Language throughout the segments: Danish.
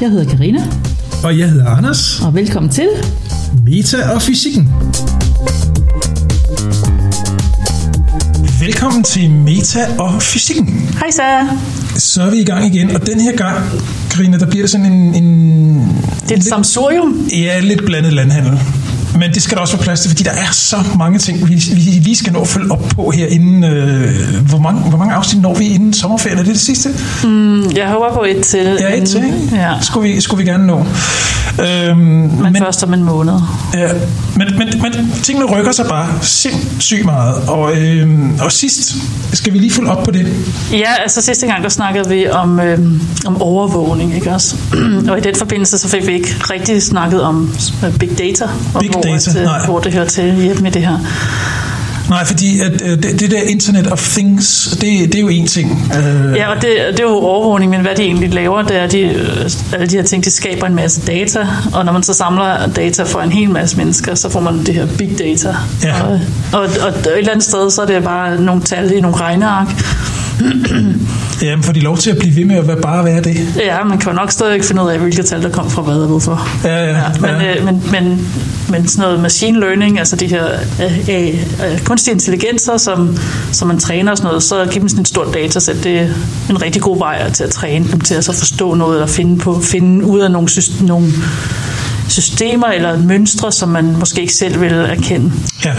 jeg hedder Karina Og jeg hedder Anders. og velkommen til. Meta og fysikken. Velkommen til Meta og fysikken. Hej så. Så er vi i gang igen, og den her gang, Karina, der bliver det sådan en... en Det er et samsurium. Ja, lidt blandet landhandel. Men det skal der også være plads til, fordi der er så mange ting, vi, vi lige skal nå at følge op på her inden... Øh, hvor, mange, hvor mange afsnit når vi inden sommerferien? Er det det sidste? Jeg håber på et til. Ja, et til, ikke? Ja, Skulle vi, skulle vi gerne nå. Øhm, men, men først om en måned. Ja, men, men, men tingene rykker sig bare sindssygt meget. Og, øhm, og sidst skal vi lige følge op på det. Ja, altså sidste gang, der snakkede vi om, øhm, om overvågning, ikke også? og i den forbindelse, så fik vi ikke rigtig snakket om øh, big data, og Big data, at, nej. hvor det hører til hjælp med det her. Nej, fordi at, øh, det, det der Internet of Things, det, det er jo en ting. Øh, Ja, og det, det er jo overvågning, men hvad de egentlig laver, det er, at de, øh, alle de her ting, de skaber en masse data, og når man så samler data for en hel masse mennesker, så får man det her big data. Ja. Og, og, og et eller andet sted, så er det bare nogle tal i nogle regneark. Jamen, får de lov til at blive ved med at være, bare være det? Ja, man kan jo nok stadig finde ud af, hvilke tal, der kom fra hvad og hvorfor. Ja, ja, men, ja. øh, men, men, men sådan noget machine learning, altså de her øh, øh, øh, kunstige intelligenser, som, som man træner og sådan noget, så giver dem sådan et stort datasæt. Det er en rigtig god vej til at træne dem til at så forstå noget, eller finde, på, finde ud af nogle, nogle systemer eller mønstre, som man måske ikke selv vil erkende. Ja.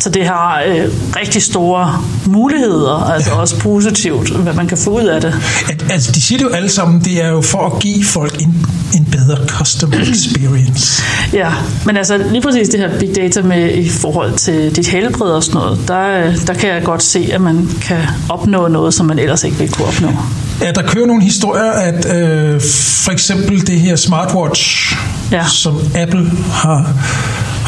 Så det har øh, rigtig store muligheder, altså også positivt, hvad man kan få ud af det. At, altså, de siger det jo alle sammen, det er jo for at give folk en, en bedre customer experience. Ja, men altså lige præcis det her big data med i forhold til dit helbred og sådan noget, der, øh, der kan jeg godt se, at man kan opnå noget, som man ellers ikke ville kunne opnå. Ja, der kører nogle historier, at øh, for eksempel det her smartwatch, Ja. som Apple har,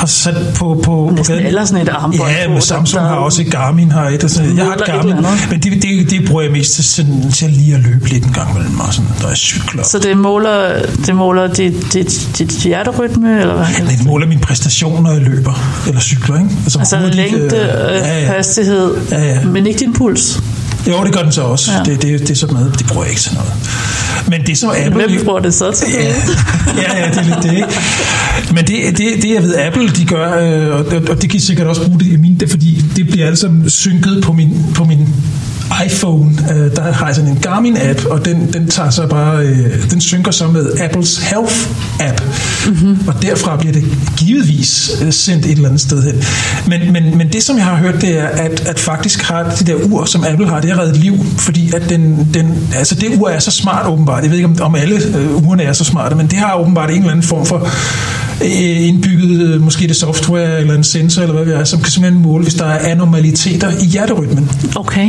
har sat på... på Næsten på eller sådan et armbånd Ja, men Samsung der- har også et Garmin har et. Og sådan. Jeg har et et Garmin, andet. men det, det, det bruger jeg mest til, sådan, til at lige at løbe lidt en gang imellem, og sådan, der er cykler. Så det måler, det måler dit, dit, dit hjerterytme, eller hvad? Det måler min præstation, når jeg løber eller cykler, ikke? Altså hurtigt, længde, øh, ja, ja. hastighed, Ja, ja. men ikke din puls. Jo, det gør den så også. Ja. Det, det, det er så noget, det bruger jeg ikke til noget. Men det som Apple... Hvem bruger det så til? Ja, ja, ja, det er lidt det, ikke? Men det, det, det jeg ved, Apple de gør, øh, og, og det kan I sikkert også bruge det i min, det, fordi det bliver altså synket på min, på min iPhone. Øh, der har jeg sådan en Garmin-app, og den, den tager så bare, øh, den synker så med Apples Health-app. Mm-hmm. Og derfra bliver det givetvis øh, sendt et eller andet sted hen. Men, men, men det, som jeg har hørt, det er, at, at faktisk har det der ur, som Apple har, det har reddet liv, fordi at den, den, altså det ur er så smart åbenbart. Jeg ved ikke, om, om alle øh, urene er så smarte, men det har åbenbart en eller anden form for øh, indbygget, øh, måske det software eller en sensor, eller hvad det er, som kan simpelthen måle, hvis der er anormaliteter i hjerterytmen. Okay.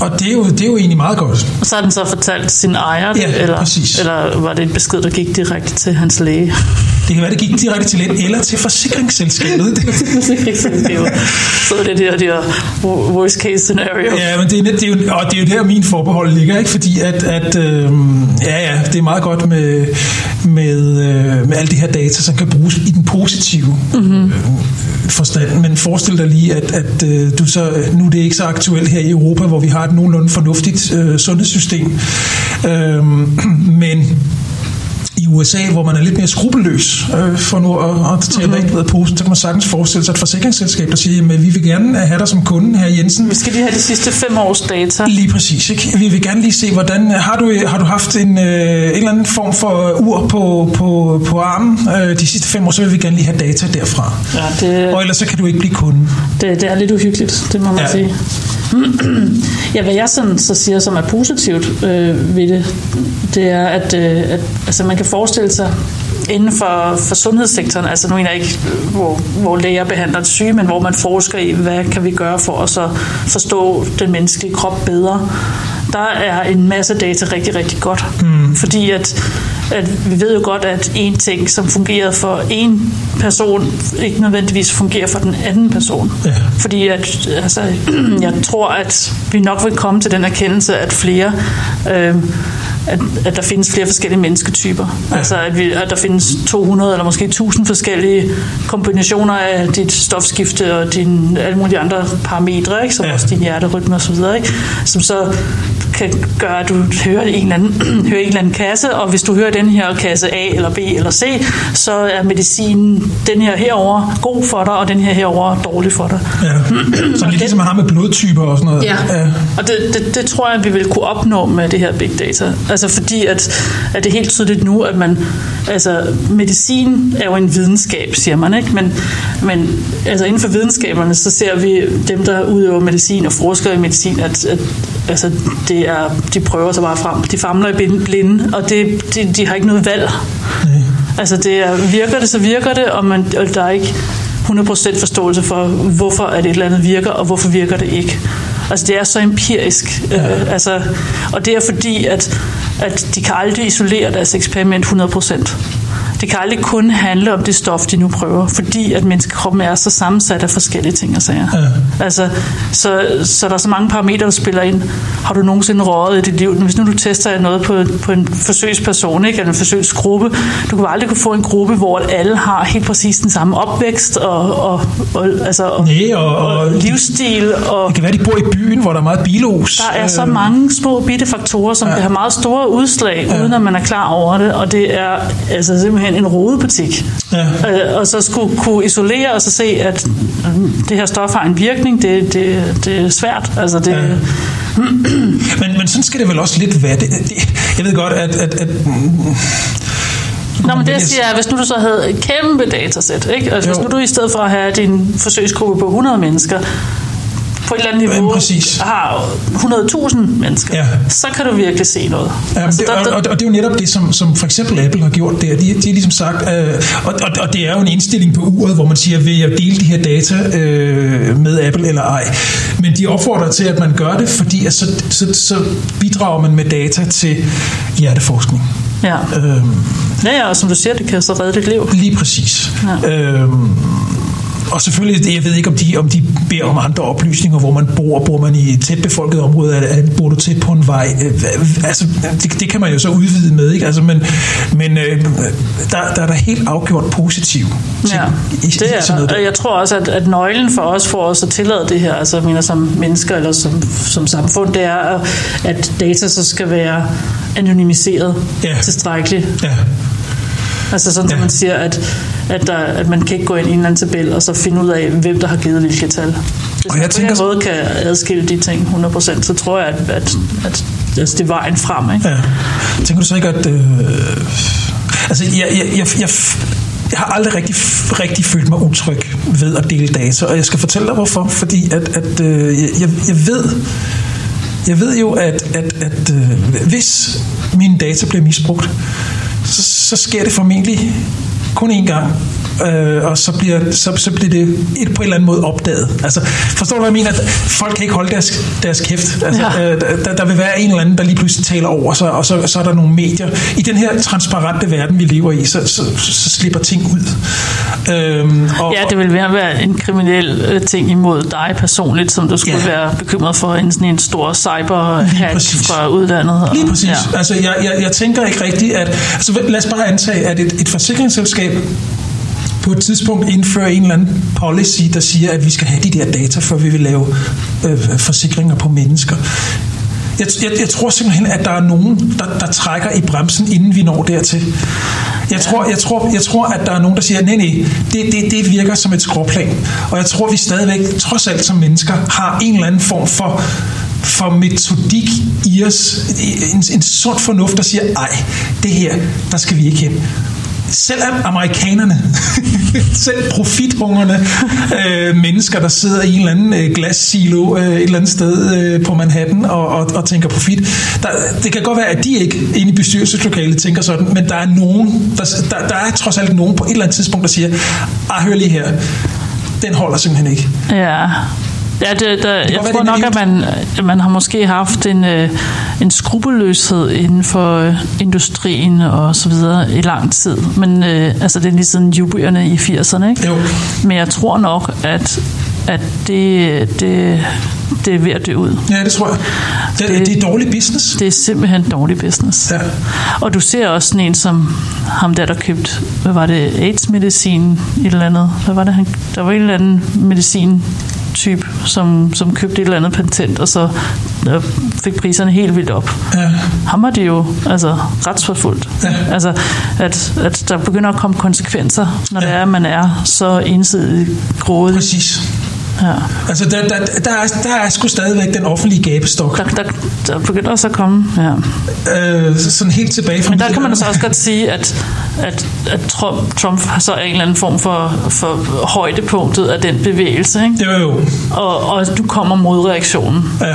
Og det er jo, det er jo egentlig meget godt. Og så har den så fortalt sin ejer det, Ja, eller, præcis. eller var det en besked, der gik direkte til hans læge? Det kan være, det gik direkte til lægen eller til forsikringsselskabet. så er det der, der worst case scenario. Ja, men det er, det, er jo, og det er jo der, min forbehold ligger, ikke? Fordi at, at øh, ja, ja, det er meget godt med, med, øh, med alle de her data, som kan bruges i den positive mm-hmm. forstand. Men forestil dig lige, at, at øh, du så, nu er det ikke så aktuelt her i Europa, hvor vi har et nogenlunde fornuftigt øh, sundhedssystem. Øh, men i USA, hvor man er lidt mere skrupelløs, øh, for nu at, at tale mm-hmm. ud af posen, så kan man sagtens forestille sig et forsikringsselskab, der siger, at vi vil gerne have dig som kunde, her Jensen. Vi skal lige have de sidste fem års data. Lige præcis. Ikke? Vi vil gerne lige se, hvordan har du, har du haft en, øh, en eller anden form for ur på, på, på armen øh, de sidste fem år, så vil vi gerne lige have data derfra. Ja, det, Og ellers så kan du ikke blive kunde. det, det er lidt uhyggeligt, det må man. Ja. sige. Ja, hvad jeg sådan, så siger, som er positivt øh, ved det, det er, at, øh, at altså, man kan forestille sig inden for, for sundhedssektoren, altså nu er jeg ikke, hvor, hvor læger behandler et syge, men hvor man forsker i, hvad kan vi gøre for at så forstå den menneskelige krop bedre. Der er en masse data rigtig, rigtig godt. Mm. Fordi at, at vi ved jo godt, at en ting, som fungerer for en person, ikke nødvendigvis fungerer for den anden person. Ja. Fordi at, altså, jeg tror, at vi nok vil komme til den erkendelse, at flere øh, at, at der findes flere forskellige mennesketyper. Ja. Altså at, vi, at der findes 200 eller måske 1000 forskellige kombinationer af dit stofskifte og din, alle mulige andre parametre, ikke? som ja. også din hjerterytme osv., ikke? som så kan gøre, at du hører en, eller anden, hører en eller anden kasse, og hvis du hører den her kasse A eller B eller C, så er medicinen den her herover god for dig, og den her herover dårlig for dig. Ja. Så det er ligesom man har med blodtyper og sådan noget. Ja, ja. og det, det, det tror jeg, vi vil kunne opnå med det her big data. Altså fordi, at, at det er helt tydeligt nu, at man, altså medicin er jo en videnskab, siger man, ikke? Men, men altså inden for videnskaberne, så ser vi dem, der udøver medicin og forsker i medicin, at, at altså, det er, de prøver sig bare frem. De famler i blinde, og det, de, de har ikke noget valg. Nej. Altså det er, virker det, så virker det, og, man, og der er ikke 100% forståelse for, hvorfor at et eller andet virker, og hvorfor virker det ikke. Altså det er så empirisk. Ja. Øh, altså, og det er fordi, at, at de kan aldrig isolere deres eksperiment 100%. Det kan aldrig kun handle om det stof, de nu prøver, fordi at menneskekroppen er så sammensat af forskellige ting og sager. Ja. Altså, så, så der er så mange parametre, der spiller ind. Har du nogensinde røget i dit liv? Hvis nu du tester noget på, på en forsøgsperson, ikke? eller en forsøgsgruppe, du kan aldrig kunne få en gruppe, hvor alle har helt præcis den samme opvækst og, og, og, altså, og, Nej, og, og, livsstil. Og, det kan være, de bor i byen, hvor der er meget bilos. Der er så øh. mange små bitte faktorer, som ja. kan have meget store udslag, ja. uden at man er klar over det, og det er altså simpelthen simpelthen en rodebutik. Ja. Øh, og så skulle kunne isolere og så se, at det her stof har en virkning, det, det, det er svært. Altså det, ja. men, men sådan skal det vel også lidt være. Det, det, jeg ved godt, at, at, at Nå, men det siger jeg, hvis nu du så havde et kæmpe datasæt, ikke? Altså, hvis nu du i stedet for at have din forsøgsgruppe på 100 mennesker, på et eller andet niveau præcis. har 100.000 mennesker, ja. så kan du virkelig se noget. Ja, altså, det, der, og, og, og det er jo netop det, som, som for eksempel Apple har gjort der. De, de har ligesom sagt, øh, og, og, og det er jo en indstilling på uret, hvor man siger, vil jeg dele de her data øh, med Apple eller ej? Men de opfordrer til, at man gør det, fordi at så, så, så bidrager man med data til hjerteforskning. Ja. Øhm, ja, ja, og som du siger, det kan så redde dit liv. Lige præcis. Ja. Øhm, og selvfølgelig, jeg ved ikke, om de, om de beder om andre oplysninger, hvor man bor. Bor man i et tæt befolket område? Er, bor du tæt på en vej? Øh, altså, det, det kan man jo så udvide med, ikke? Altså, men men øh, der, der er der helt afgjort positiv ting ja, i, det er, sådan noget der. Jeg tror også, at, at nøglen for os for os at tillade det her, altså mener, som mennesker eller som, som samfund, det er, at data så skal være anonymiseret ja. tilstrækkeligt. Ja. Altså sådan, ja. at man siger, at at, der, at man kan ikke gå ind i en eller anden tabel og så finde ud af, hvem der har givet hvilke tal. Hvis og jeg man på tænker, en måde kan adskille de ting 100%, så tror jeg, at, at, at altså, det er vejen frem. Ikke? Ja. Tænker du så ikke, at... Øh, altså, jeg, jeg, jeg, jeg jeg har aldrig rigtig, rigtig følt mig utryg ved at dele data, og jeg skal fortælle dig hvorfor, fordi at, at øh, jeg, jeg ved, jeg ved jo, at, at, at øh, hvis mine data bliver misbrugt, så, så sker det formentlig kun én gang, øh, og så bliver, så, så bliver det et, på en eller anden måde opdaget. Altså, forstår du, hvad jeg mener? At folk kan ikke holde deres, deres kæft. Altså, ja. øh, der, der vil være en eller anden, der lige pludselig taler over sig, og så, så er der nogle medier. I den her transparente verden, vi lever i, så, så, så slipper ting ud. Øhm, og, ja, det vil være, være en kriminel øh, ting imod dig personligt, som du skulle ja. være bekymret for, en sådan en stor cyber-hack fra udlandet. Lige præcis. Ja. Altså, jeg, jeg, jeg tænker ikke rigtigt, at... Altså, lad os bare antage, at et, et forsikringsselskab på et tidspunkt indføre en eller anden policy, der siger, at vi skal have de der data, før vi vil lave øh, forsikringer på mennesker. Jeg, jeg, jeg tror simpelthen, at der er nogen, der, der trækker i bremsen, inden vi når dertil. Jeg tror, jeg, tror, jeg tror, at der er nogen, der siger, nej, nej, det, det, det virker som et skråplan. Og jeg tror, vi stadigvæk, trods alt som mennesker, har en eller anden form for for metodik i os, en, en sund fornuft, der siger, ej, det her, der skal vi ikke hen selv amerikanerne, selv profithungerne øh, mennesker, der sidder i en eller anden øh, glassilo øh, et eller andet sted øh, på Manhattan og, og, og tænker profit. Der, det kan godt være, at de ikke inde i bestyrelseslokalet tænker sådan, men der er nogen, der, der, der er trods alt nogen på et eller andet tidspunkt, der siger, ah, hør lige her, den holder simpelthen ikke. Ja. Ja, det, der, det jeg tror nok, at man, man har måske haft en, øh, en skrupelløshed inden for øh, industrien og så videre i lang tid. Men øh, altså, det er lige siden jubierne i 80'erne, ikke? Jo. Men jeg tror nok, at, at det, det, det er ved at dø ud. Ja, det tror jeg. Det, det, det er dårlig business. Det er simpelthen dårlig business. Ja. Og du ser også sådan en som ham der, der købte, hvad var det, AIDS-medicin, et eller andet. Hvad var det, han, der var en eller anden medicin type, som, som købte et eller andet patent, og så øh, fik priserne helt vildt op. Ja. Ham har de jo altså, retsforfulgt. Ja. Altså, at, at der begynder at komme konsekvenser, når ja. det er, at man er så ensidigt grådig. Præcis. Ja. Altså, der, der, der, er, der er sgu stadigvæk den offentlige gabestok. Der, der, der begynder også at komme, ja. Øh, sådan helt tilbage fra Men der kan man så også godt sige, at, at, at Trump, Trump har så en eller anden form for, for højdepunktet af den bevægelse, ikke? Jo, jo. Og, og du kommer mod reaktionen. Ja.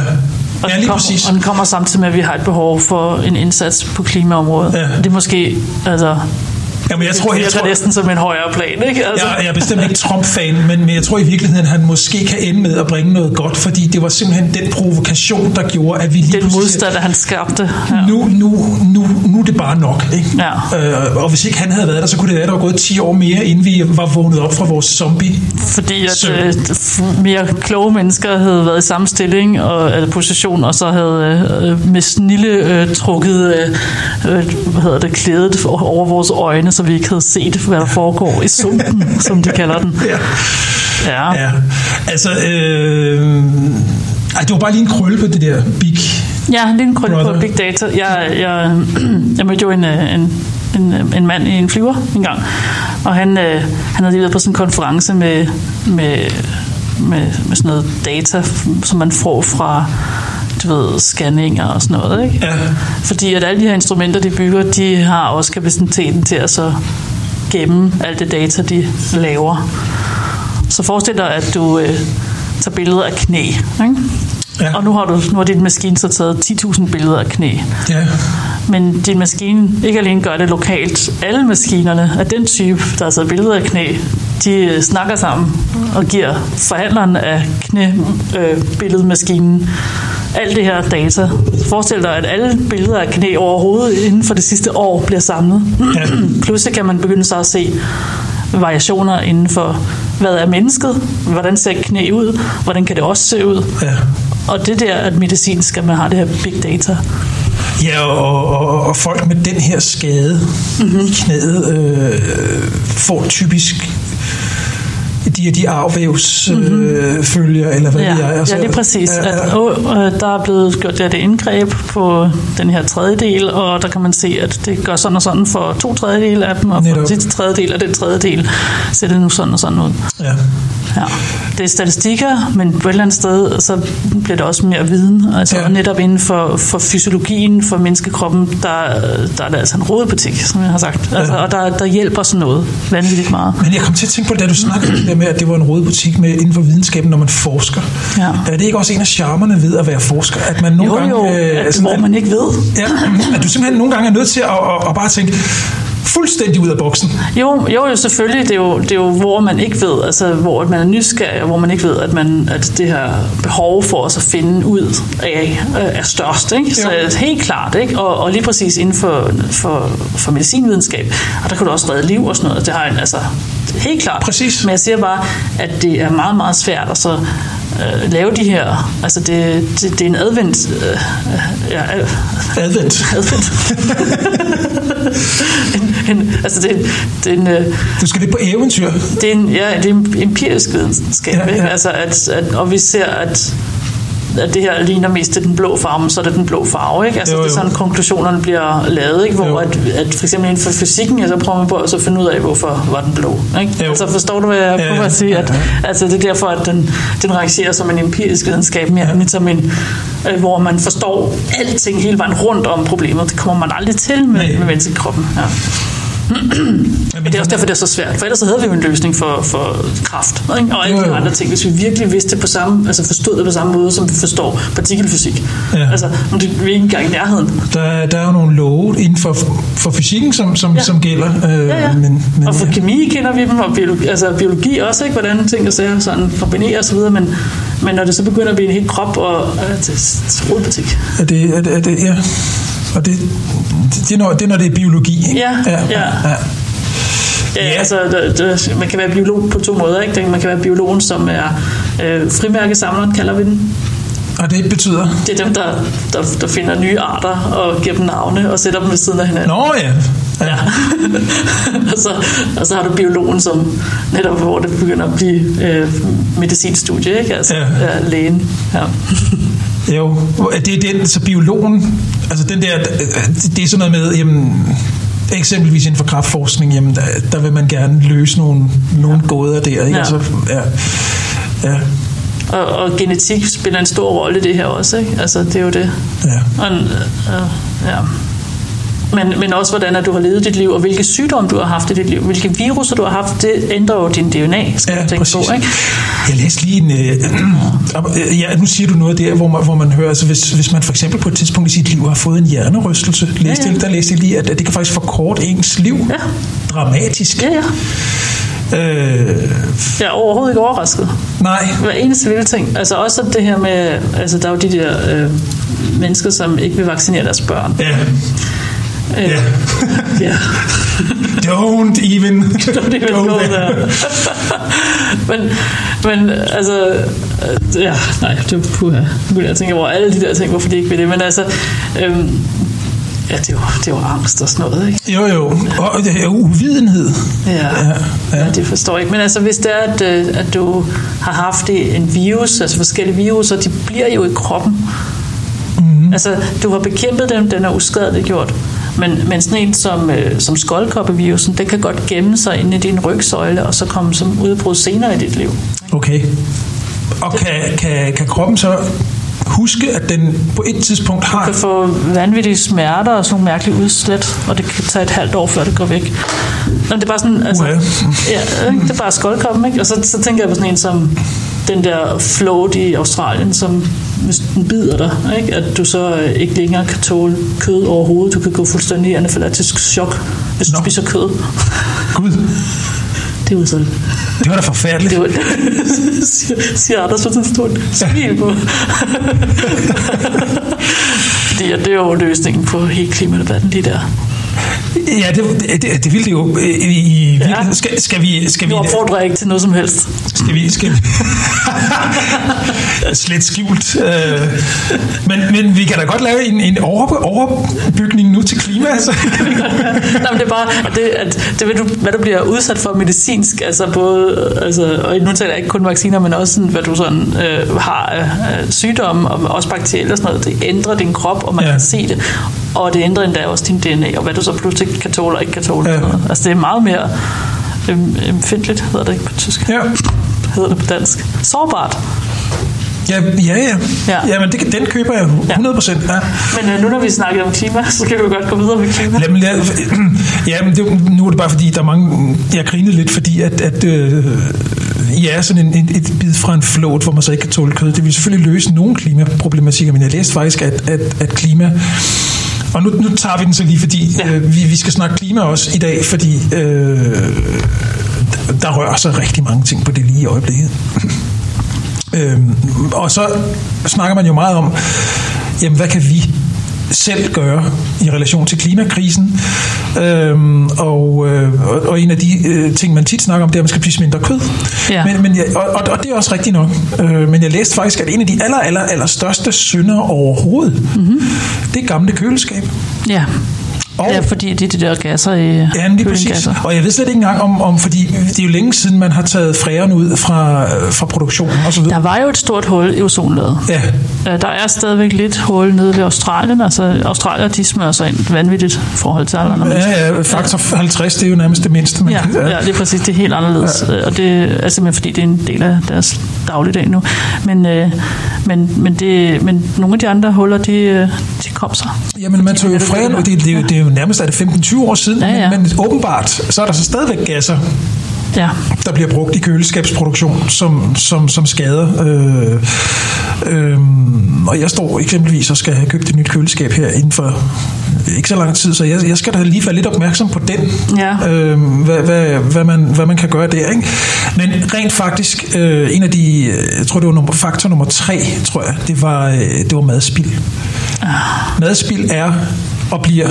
Og Ja, lige kommer, præcis. Og den kommer samtidig med, at vi har et behov for en indsats på klimaområdet. Ja. Det er måske, altså, Jamen, jeg tror, jeg virker tror, næsten som en højere plan, ikke? Altså. jeg, jeg er bestemt ikke Trump-fan, men, men jeg tror i virkeligheden, at han måske kan ende med at bringe noget godt, fordi det var simpelthen den provokation, der gjorde, at vi lige den modstand, han skabte. Ja. nu, nu, nu, nu er det bare nok. Ikke? Ja. Øh, og hvis ikke han havde været der, så kunne det være, at der var gået 10 år mere, inden vi var vågnet op fra vores zombie. Fordi at Søvn. øh, mere kloge mennesker havde været i samme stilling og eller position, og så havde øh, med snille øh, trukket øh, øh, hvad hedder det, klædet over vores øjne, så vi ikke havde set, hvad der foregår i sumpen, som de kalder den. Ja. Ja. ja. Altså, øh, ej, det var bare lige en krølle på det der big. Ja, lige en krølle på Brother. Big Data. Jeg, jeg, jeg mødte jo en, øh, en, en, en mand i en flyver en gang, og han, øh, han havde lige været på sådan en konference med, med, med, med sådan noget data, som man får fra du ved, scanninger og sådan noget. Ikke? Ja. Fordi at alle de her instrumenter, de bygger, de har også kapaciteten til at så gemme alt det data, de laver. Så forestil dig, at du øh, tager billeder af knæ. Ikke? Ja. Og nu har, du, nu har din maskine så taget 10.000 billeder af knæ. Ja. Men din maskine ikke alene gør det lokalt. Alle maskinerne af den type, der har taget billeder af knæ, de øh, snakker sammen og giver forhandleren af knæbilledmaskinen alt det her data. Forestil dig, at alle billeder af knæ overhovedet inden for det sidste år bliver samlet. Ja. Pludselig kan man begynde så at se variationer inden for, hvad er mennesket, hvordan ser knæ ud, hvordan kan det også se ud. Ja. Og det der, at medicin skal man have det her big data. Ja, og, og, og folk med den her skade mm-hmm. i knæet øh, får typisk de her de arvvævsfølger, øh, følger, eller hvad Ja, ved jeg. ja, det er præcis. At, øh, der er blevet gjort det, det indgreb på den her tredjedel, og der kan man se, at det gør sådan og sådan for to tredjedel af dem, og for Netop. den sidste tredjedel af den tredjedel ser det nu sådan og sådan ud. ja. Ja. Det er statistikker, men på et eller andet sted, så bliver der også mere viden. Altså Ja. netop inden for, for fysiologien, for menneskekroppen, der, der er det altså en rådebutik, som jeg har sagt. Altså, Ja. Og der, der hjælper sådan noget vanvittigt meget. Men jeg kom til at tænke på, da du snakkede det der med, at det var en rød butik med, inden for videnskaben, når man forsker. Ja. Er det ikke også en af charmerne ved at være forsker? At man nogle Jo, gange, jo, at, sådan, hvor man ikke ved. Ja, at du simpelthen nogle gange er nødt til at, at, at bare tænke fuldstændig ud af boksen. Jo, jo, jo selvfølgelig. Det er jo, det er jo, hvor man ikke ved, altså hvor man er nysgerrig, og hvor man ikke ved, at, man, at det her behov for os at finde ud af øh, er størst. Ikke? Så Jo. helt klart. Ikke? Og, og lige præcis inden for, for, for medicinvidenskab, og der kan du også redde liv og sådan noget. Det har en, altså, helt klart. Præcis. Men jeg siger bare, at det er meget, meget svært at så øh, lave de her, altså det, det, det er en advent, øh, ja, øh, Advent. advent. en, en, altså det, det er en, øh, Du skal lidt på eventyr. det er en, ja, det er en empirisk videnskab, Ja, ja, ja. ja. Altså at, at, og vi ser, at, at det her ligner mest til den blå farve, men så er det den blå farve, ikke? Altså Jo, det er jo. sådan, konklusionerne bliver lavet, ikke? Jo. Hvor at, at for eksempel inden for fysikken, ja, så prøver man på at så finde ud af, hvorfor var den blå, ikke? Jo. Altså forstår du, hvad jeg prøver ja. at sige? At, Ja, altså det er derfor, at den, den rangerer som en empirisk videnskab, mere end som en, øh, hvor man forstår alting hele vejen rundt om problemet. Det kommer man aldrig til med, Nej. med menneskekroppen. Ja. Men det er også derfor, det er så svært. For ellers havde vi jo en løsning for, for kraft ikke? og alle de andre ting. Hvis vi virkelig vidste på samme, altså forstod det på samme måde, som vi forstår partikelfysik. Ja. Altså, men det, er ikke engang i nærheden. Der, der er jo nogle love inden for, for fysikken, som, som, ja. Som gælder. Øh, Ja, ja. Men, men, og for ja. kemi kender vi dem, og biologi, altså biologi også, ikke? hvordan ting og sager sådan kombinerer osv., men, men når det så begynder at blive en hel krop, og øh, det rodbutik. Er det, er det, er det, ja. Og det, det, er når, det er, når det er biologi. ikke? Ja, ja. ja. ja. Ja, Ja. altså, det, det, man kan være biolog på to måder. Ikke? Man kan være biologen, som er øh, frimærkesamleren, kalder vi den. Og det betyder? Det er dem, der, der, der finder nye arter og giver dem navne og sætter dem ved siden af hinanden. Nå ja. ja. ja. og, så, og så har du biologen, som netop hvor det begynder at blive øh, medicinstudie, ikke? Altså Ja. ja. lægen. Ja. Jo, det er den, så biologen, altså den der, det er sådan noget med, jamen, eksempelvis inden for kraftforskning, jamen, der, der vil man gerne løse nogle, nogle gåder der, ikke? Ja. Altså, ja. Ja, Og, og genetik spiller en stor rolle i det her også, ikke? Altså, det er jo det. ja. Og, øh, ja. Men, men også hvordan at du har levet dit liv, og hvilke sygdomme du har haft i dit liv, hvilke viruser du har haft, det ændrer jo din DNA, skal Ja, du tænke præcis. på. Ikke? Jeg læste lige en... Øh, ja, nu siger du noget der, hvor man, hvor man hører, altså hvis, hvis man for eksempel på et tidspunkt i sit liv har fået en hjernerystelse, læste, Ja, ja. Der læste jeg lige, at, at det kan faktisk forkorte ens liv Ja. dramatisk. Ja, ja. Øh, Jeg er overhovedet ikke overrasket. nej, Hver eneste lille ting. Altså også det her med, altså der er jo de der øh, mennesker, som ikke vil vaccinere deres børn. ja. Øh, Ja. ja. Don't even Don't even go go there. men, men altså, øh, ja, nej, det er puha. Nu jeg tænke over alle de der ting, hvorfor de ikke vil det. Men altså, øhm, ja, det jo, det jo angst og sådan noget, ikke? Jo, jo. Og det er uvidenhed. Ja, Ja, ja, det forstår jeg ikke. Men altså, hvis det er, at, øh, at du har haft en virus, altså forskellige viruser, de bliver jo i kroppen. Mm. Altså, du har bekæmpet dem, den er uskadeligt gjort. Men, men sådan en som, øh, som skoldkoppevirusen, den kan godt gemme sig inde i din rygsøjle, og så komme som udbrud senere i dit liv. Okay. Og kan, kan, kan kroppen så huske, at den på et tidspunkt Du har... kan få vanvittige smerter og sådan nogle mærkelige udslæt, og det kan tage et halvt år, før det går væk. Nå, det er bare sådan, altså, Uha. ja, det er bare skoldkoppen, ikke? Og så, så tænker jeg på sådan en som den der float i Australien, som hvis den bider dig, ikke? at du så øh, ikke længere kan tåle kød overhovedet. Du kan gå fuldstændig anafylaktisk chok, hvis du Nå. spiser kød. Gud, Det er jo sådan. det var da forfærdeligt. Det var, siger, Anders med sådan stort smil på. Fordi at det er jo løsningen på hele klimadebatten, lige der. Ja, det, det, det ville det jo. I, Ja. skal, skal vi... Skal vi Nu opfordrer ikke til noget som helst. skal vi, skal vi slet skjult. Øh, men, men vi kan da godt lave en, en over, overbygning nu til klima. Altså. Nej, men det er bare, det, at det, hvad, du, hvad du bliver udsat for medicinsk, altså både, altså, og nu taler jeg ikke kun vacciner, men også sådan, hvad du sådan, øh, har øh, sygdomme, og også bakterier og sådan noget, det ændrer din krop, og man ja. kan se det, og det ændrer endda også din DNA, og hvad du så pludselig kan tåle og ikke kan tåle. Ja. Ja. Altså det er meget mere empfindeligt, hedder det ikke på tysk. Ja. Hedder det på dansk. Sårbart. Ja, ja, ja. Ja. ja men det, den køber jeg 100 procent. Ja. Men øh, nu når vi snakker om klima, så kan vi jo godt gå videre med klima. Mig, lad, ja, men det, nu er det bare fordi, der er mange... Jeg grinede lidt, fordi at, at øh, ja, sådan en, en, et bid fra en float, hvor man så ikke kan tåle kød, det vil selvfølgelig løse nogle klimaproblematikker, men jeg læste faktisk, at, at, at klima... Og nu, nu tager vi den så lige, fordi ja. Øh, vi, vi skal snakke klima også i dag, fordi øh, der rører sig rigtig mange ting på det lige i øjeblikket. Øhm, og så snakker man jo meget om, jamen hvad kan vi selv gøre i relation til klimakrisen. Øhm, og, øh, og, en af de øh, ting, man tit snakker om, det er, at man skal spise mindre kød. Ja. Men, men jeg, og, og, det er også rigtigt nok. Øh, men jeg læste faktisk, at en af de aller, aller, aller største synder overhovedet, mm-hmm. det er gamle køleskab. Ja. Og- ja, fordi det er de der gasser i Ja, men lige præcis. Og jeg ved slet ikke engang om, om, fordi det er jo længe siden, man har taget fræren ud fra, øh, fra produktionen og så videre. Der var jo et stort hul i ozonlaget. Ja, Øh, Der er stadigvæk lidt hul nede ved Australien. Altså, Australier, de smører sig ind vanvittigt i forhold til alle andre mennesker. ja, ja, faktor 50, det er jo nærmest det mindste. Man Ja, kan, ja, det er præcis. Det er helt anderledes. Ja. Og det er simpelthen fordi, det er en del af deres dagligdag nu. Men, øh, men, men, det, men nogle af de andre huller, de, øh, de kom så. Jamen, man tog jo der- og det, det, er det er jo nærmest er det 15-20 år siden, Ja, ja. Men, men åbenbart, så er der så stadigvæk gasser, Ja, der bliver brugt i køleskabsproduktion, som, som, som skader. Øh, øh, og jeg står eksempelvis og skal have købt et nyt køleskab her inden for ikke så lang tid, så jeg, jeg skal da lige være lidt opmærksom på den, Ja. øh, hvad, hvad, hvad, man, hvad man kan gøre der. Ikke? Men rent faktisk, øh, en af de, jeg tror det var nummer, faktor nummer tre, tror jeg, det var, øh, det var madspild. Madspild er og bliver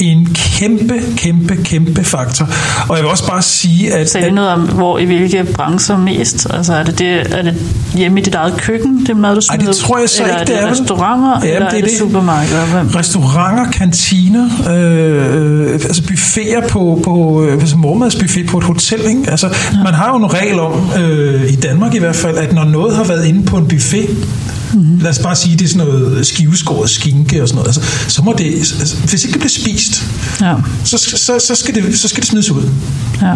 en kæmpe, kæmpe, kæmpe faktor. Og jeg vil også bare sige, at... sagde det noget om, hvor i hvilke brancher mest? Altså, er det, det, er det hjemme i dit eget køkken, det mad, du Ej, smider det tror jeg så eller ikke, det er restauranter, Jamen, eller det er er det, det. supermarkeder? Hvad? Restauranter, kantiner, øh, øh, altså buffeter på, på øh, altså mormadsbuffet på et hotel. Ikke? Altså, ja. Man har jo en regel om, øh, i Danmark i hvert fald, at når noget har været inde på en buffet, mm-hmm. lad os bare sige, det er sådan noget skiveskåret skinke og sådan noget, altså, så må det, altså, hvis ikke det bliver spist, Ja. så, så, så, skal det, så skal det smides ud. ja.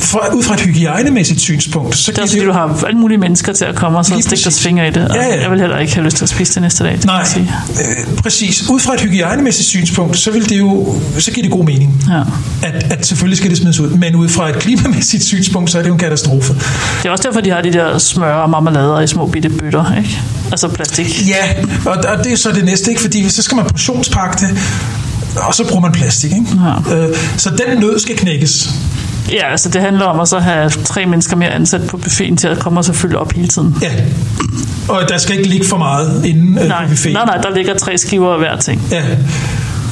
Fra, ud fra et hygiejnemæssigt synspunkt, så Det er også fordi, du har alle mulige mennesker til at komme og så stikke deres fingre i det. Og Ja, ja. Jeg vil heller ikke have lyst til at spise det næste dag. det Nej, sige. øh, præcis. Ud fra et hygiejnemæssigt synspunkt, så vil det jo, så giver det god mening. Ja. At, at selvfølgelig skal det smides ud. Men ud fra et klimamæssigt synspunkt, så er det jo en katastrofe. Det er også derfor, de har de der smør og marmelader i små bitte bøtter, ikke? Altså plastik. Ja, og, og det er så det næste, ikke? fordi så skal man portionspakke det, og så bruger man plastik. Ikke? Ja. Øh, så den nød skal knækkes. Ja, altså det handler om at så have tre mennesker mere ansat på buffeten til at komme og så fylde op hele tiden. Ja. Og der skal ikke ligge for meget inden øh, Nej, på buffeten. nej, nej, der ligger tre skiver af hver ting. Ja,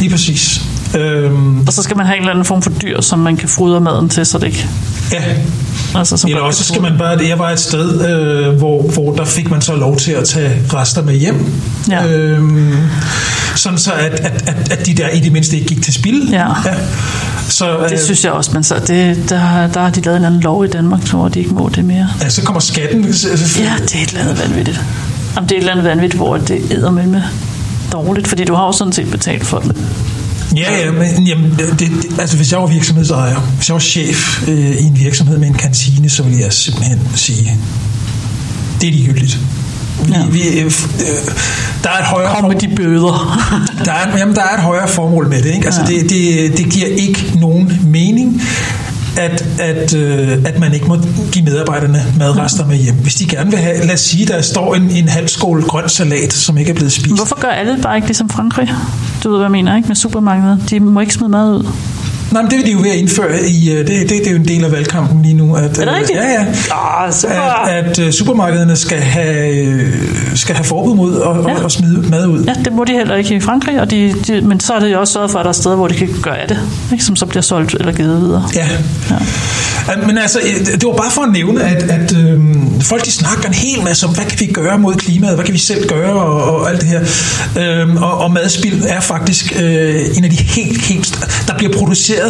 lige præcis. Øhm, Og så skal man have en eller anden form for dyr, som man kan fodre maden til, så det ikke... ja, Altså, som Eller også skal man bare, jeg var et sted, øh, hvor, hvor der fik man så lov til at tage rester med hjem. Ja. Øhm, sådan så, at, at, at, at de der i det mindste ikke gik til spil. Ja. ja. Så, øh, Det synes jeg også, men så det, der, der har de lavet en anden lov i Danmark, hvor de ikke må det mere. ja, så kommer skatten. Altså, Ja, det er et eller andet vanvittigt. Jamen, det er et eller andet vanvittigt, hvor det æder med med dårligt, fordi du har jo sådan set betalt for det. Ja, ja, men jamen, det, det, altså hvis jeg var virksomhedsejer, hvis jeg var chef øh, i en virksomhed med en kantine, så ville jeg simpelthen sige, det er ligegyldigt. Vi, Ja. vi, øh, øh, der er et højere Kom med de bøder. Der er, jamen, der er et højere formål med det. Ikke? Altså, Ja. det, det, det giver ikke nogen mening, at, at, øh, at man ikke må give medarbejderne madrester med hjem. Hvis de gerne vil have, lad os sige, der står en, en halv skål grøn salat, som ikke er blevet spist. Hvorfor gør alle bare ikke ligesom Frankrig? Du ved, hvad jeg mener, ikke? Med supermarkedet. De må ikke smide mad ud. Nej, men det vil de jo ved at indføre i, øh, det, det, det er jo en del af valgkampen lige nu. At, Er det øh, rigtigt? Ja, ja. Ah, super. At, at øh, supermarkederne skal have, skal have forbud mod at, Ja. at smide mad ud. Ja, det må de heller ikke i Frankrig, og de, de, men så er det jo også sørget for, at der er steder, hvor de kan gøre af det, ikke? som så bliver solgt eller givet videre. Ja. Ja. Men altså, det var bare for at nævne, at, at øh, folk de snakker en hel masse om, hvad kan vi gøre mod klimaet, hvad kan vi selv gøre, og, og alt det her. Øh, og, og madspild er faktisk øh, en af de helt, helt... Der bliver produceret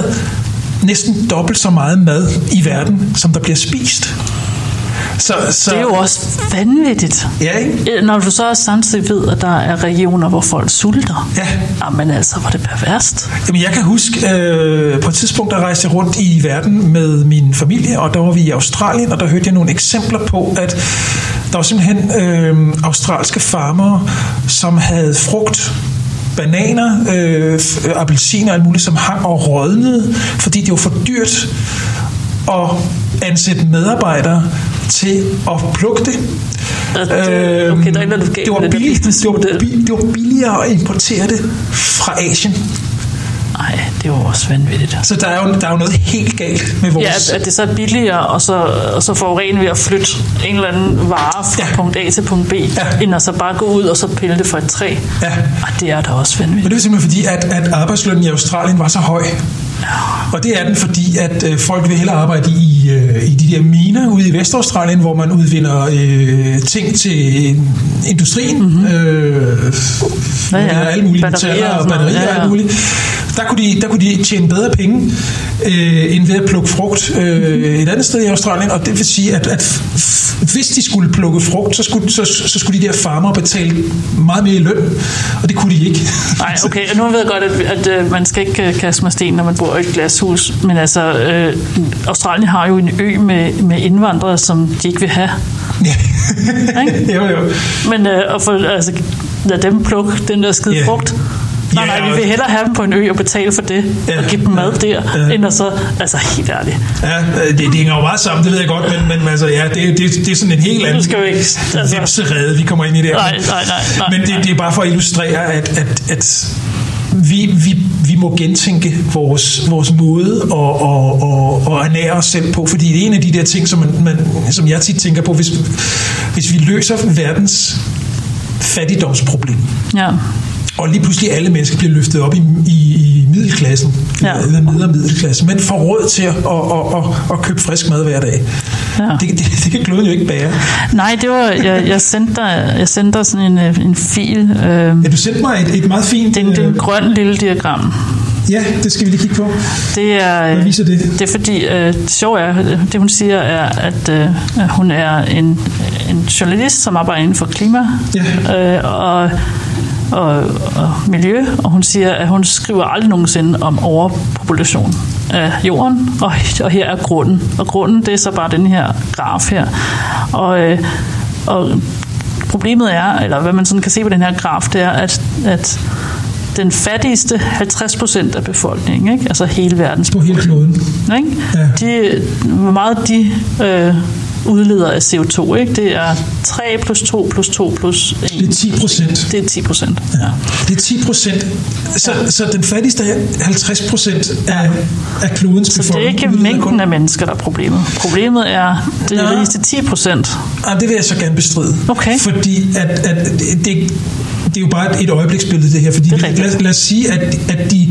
næsten dobbelt så meget mad i verden, som der bliver spist. Så, så, Det er jo også vanvittigt. Ja, ikke? Øh, Når du så også samtidig ved, at der er regioner, hvor folk sulter. Ja. Jamen altså, hvor det perverst. Jamen, jeg kan huske, øh, på et tidspunkt, der rejste jeg rundt i verden med min familie, og der var vi i Australien, og der hørte jeg nogle eksempler på, at der var simpelthen øh, australske farmere, som havde frugt, bananer, øh, øh, appelsiner og alt muligt, som hang og rådnede, fordi det var for dyrt at ansætte medarbejdere til at plukke det. Det- okay, der er et eller andet galt det, var billigt, det, var, det var billigere at importere det fra Asien. Nej, det jo også vanvittigt. Så der er jo, der er jo noget helt galt med vores... Ja, at, at det så er billigere, og så, og så forurene ved at flytte en eller anden vare fra Ja. punkt A til punkt B, Ja. end at så bare gå ud og så pille det fra et træ. Ja. Og det er da også Men vanvittigt. det er simpelthen fordi, at, at arbejdslønnen i Australien var så høj. Og det er den, fordi at øh, folk vil hellere arbejde i, øh, i de der miner ude i Vestaustralien, hvor man udvinder øh, ting til øh, industrien. Mm-hmm. Øh, Ja, ja. Alle mulige Batterier metaller og batterier og Ja, ja. alt muligt. Der kunne, de, der kunne de tjene bedre penge, øh, end ved at plukke frugt øh, et andet sted i Australien. Og det vil sige, at, at hvis de skulle plukke frugt, så skulle, så, så skulle de der farmere betale meget mere i løn. Og det kunne de ikke. Nej, okay, og nu ved jeg godt, at, at, at man skal ikke øh, kaste med sten, når man bor i et glashus, men altså, øh, Australien har jo en ø med, med indvandrere, som de ikke vil have. Ikke? jo, jo. Men øh, at få, altså, lad dem plukke den der skide Ja. yeah. frugt. Nej, Ja, nej, vi og- vil hellere have dem på en ø og betale for det, Ja. og give dem mad der, Ja. end at så, altså helt ærligt. Ja, øh, det, det hænger jo meget sammen, det ved jeg godt, men, men altså, ja, det, det, det er sådan en helt anden skal ikke- altså- vipserede, vi kommer ind i der. Nej, nej, nej, nej, men det, det er bare for at illustrere, at, at, at vi, vi, vi må gentænke vores, vores måde at, at, at, at ernære os selv på, fordi det er en af de der ting, som, man, man, som jeg tit tænker på, hvis, hvis vi løser verdens fattigdomsproblem, Ja og lige pludselig alle mennesker bliver løftet op i, i, i middelklassen, ja. eller nede middelklassen, men får råd til at, at, at, at købe frisk mad hver dag. Ja. Det, det, det kan kloden jo ikke bære. Nej, det var, jeg, jeg, sendte dig, jeg sendte dig sådan en, en fil. Øh, ja, du sendte mig et, et meget fint... Det er en, en grøn lille diagram. Ja, det skal vi lige kigge på. Det er, Hvad viser det? Det er fordi, øh, det sjove er, det hun siger er, at øh, hun er en, en journalist, som arbejder inden for klima. Ja. Øh, og og, og miljø, og hun siger, at hun skriver aldrig nogensinde om overpopulation af jorden, og, og her er grunden. Og grunden, det er så bare den her graf her. Og, øh, og problemet er, eller hvad man sådan kan se på den her graf, det er, at, at den fattigste 50 procent af befolkningen, ikke? altså hele verdens På hele kloden. Ikke? Ja. De, hvor meget de øh, udleder af CO2. Ikke? Det er 3 plus 2 plus 2 plus 1. Det er 10 procent. Det er 10 procent. Ja. Det er 10 procent. Så, ja. så den fattigste 50 procent af, af klodens befolkning. Så det er ikke mængden af mennesker, der er problemet. Problemet er det ja. rigeste 10 procent. Ja, det vil jeg så gerne bestride. Okay. Fordi at, at det, det er jo bare et, et øjebliksbillede det her. Fordi det lad, lad os sige, at, at de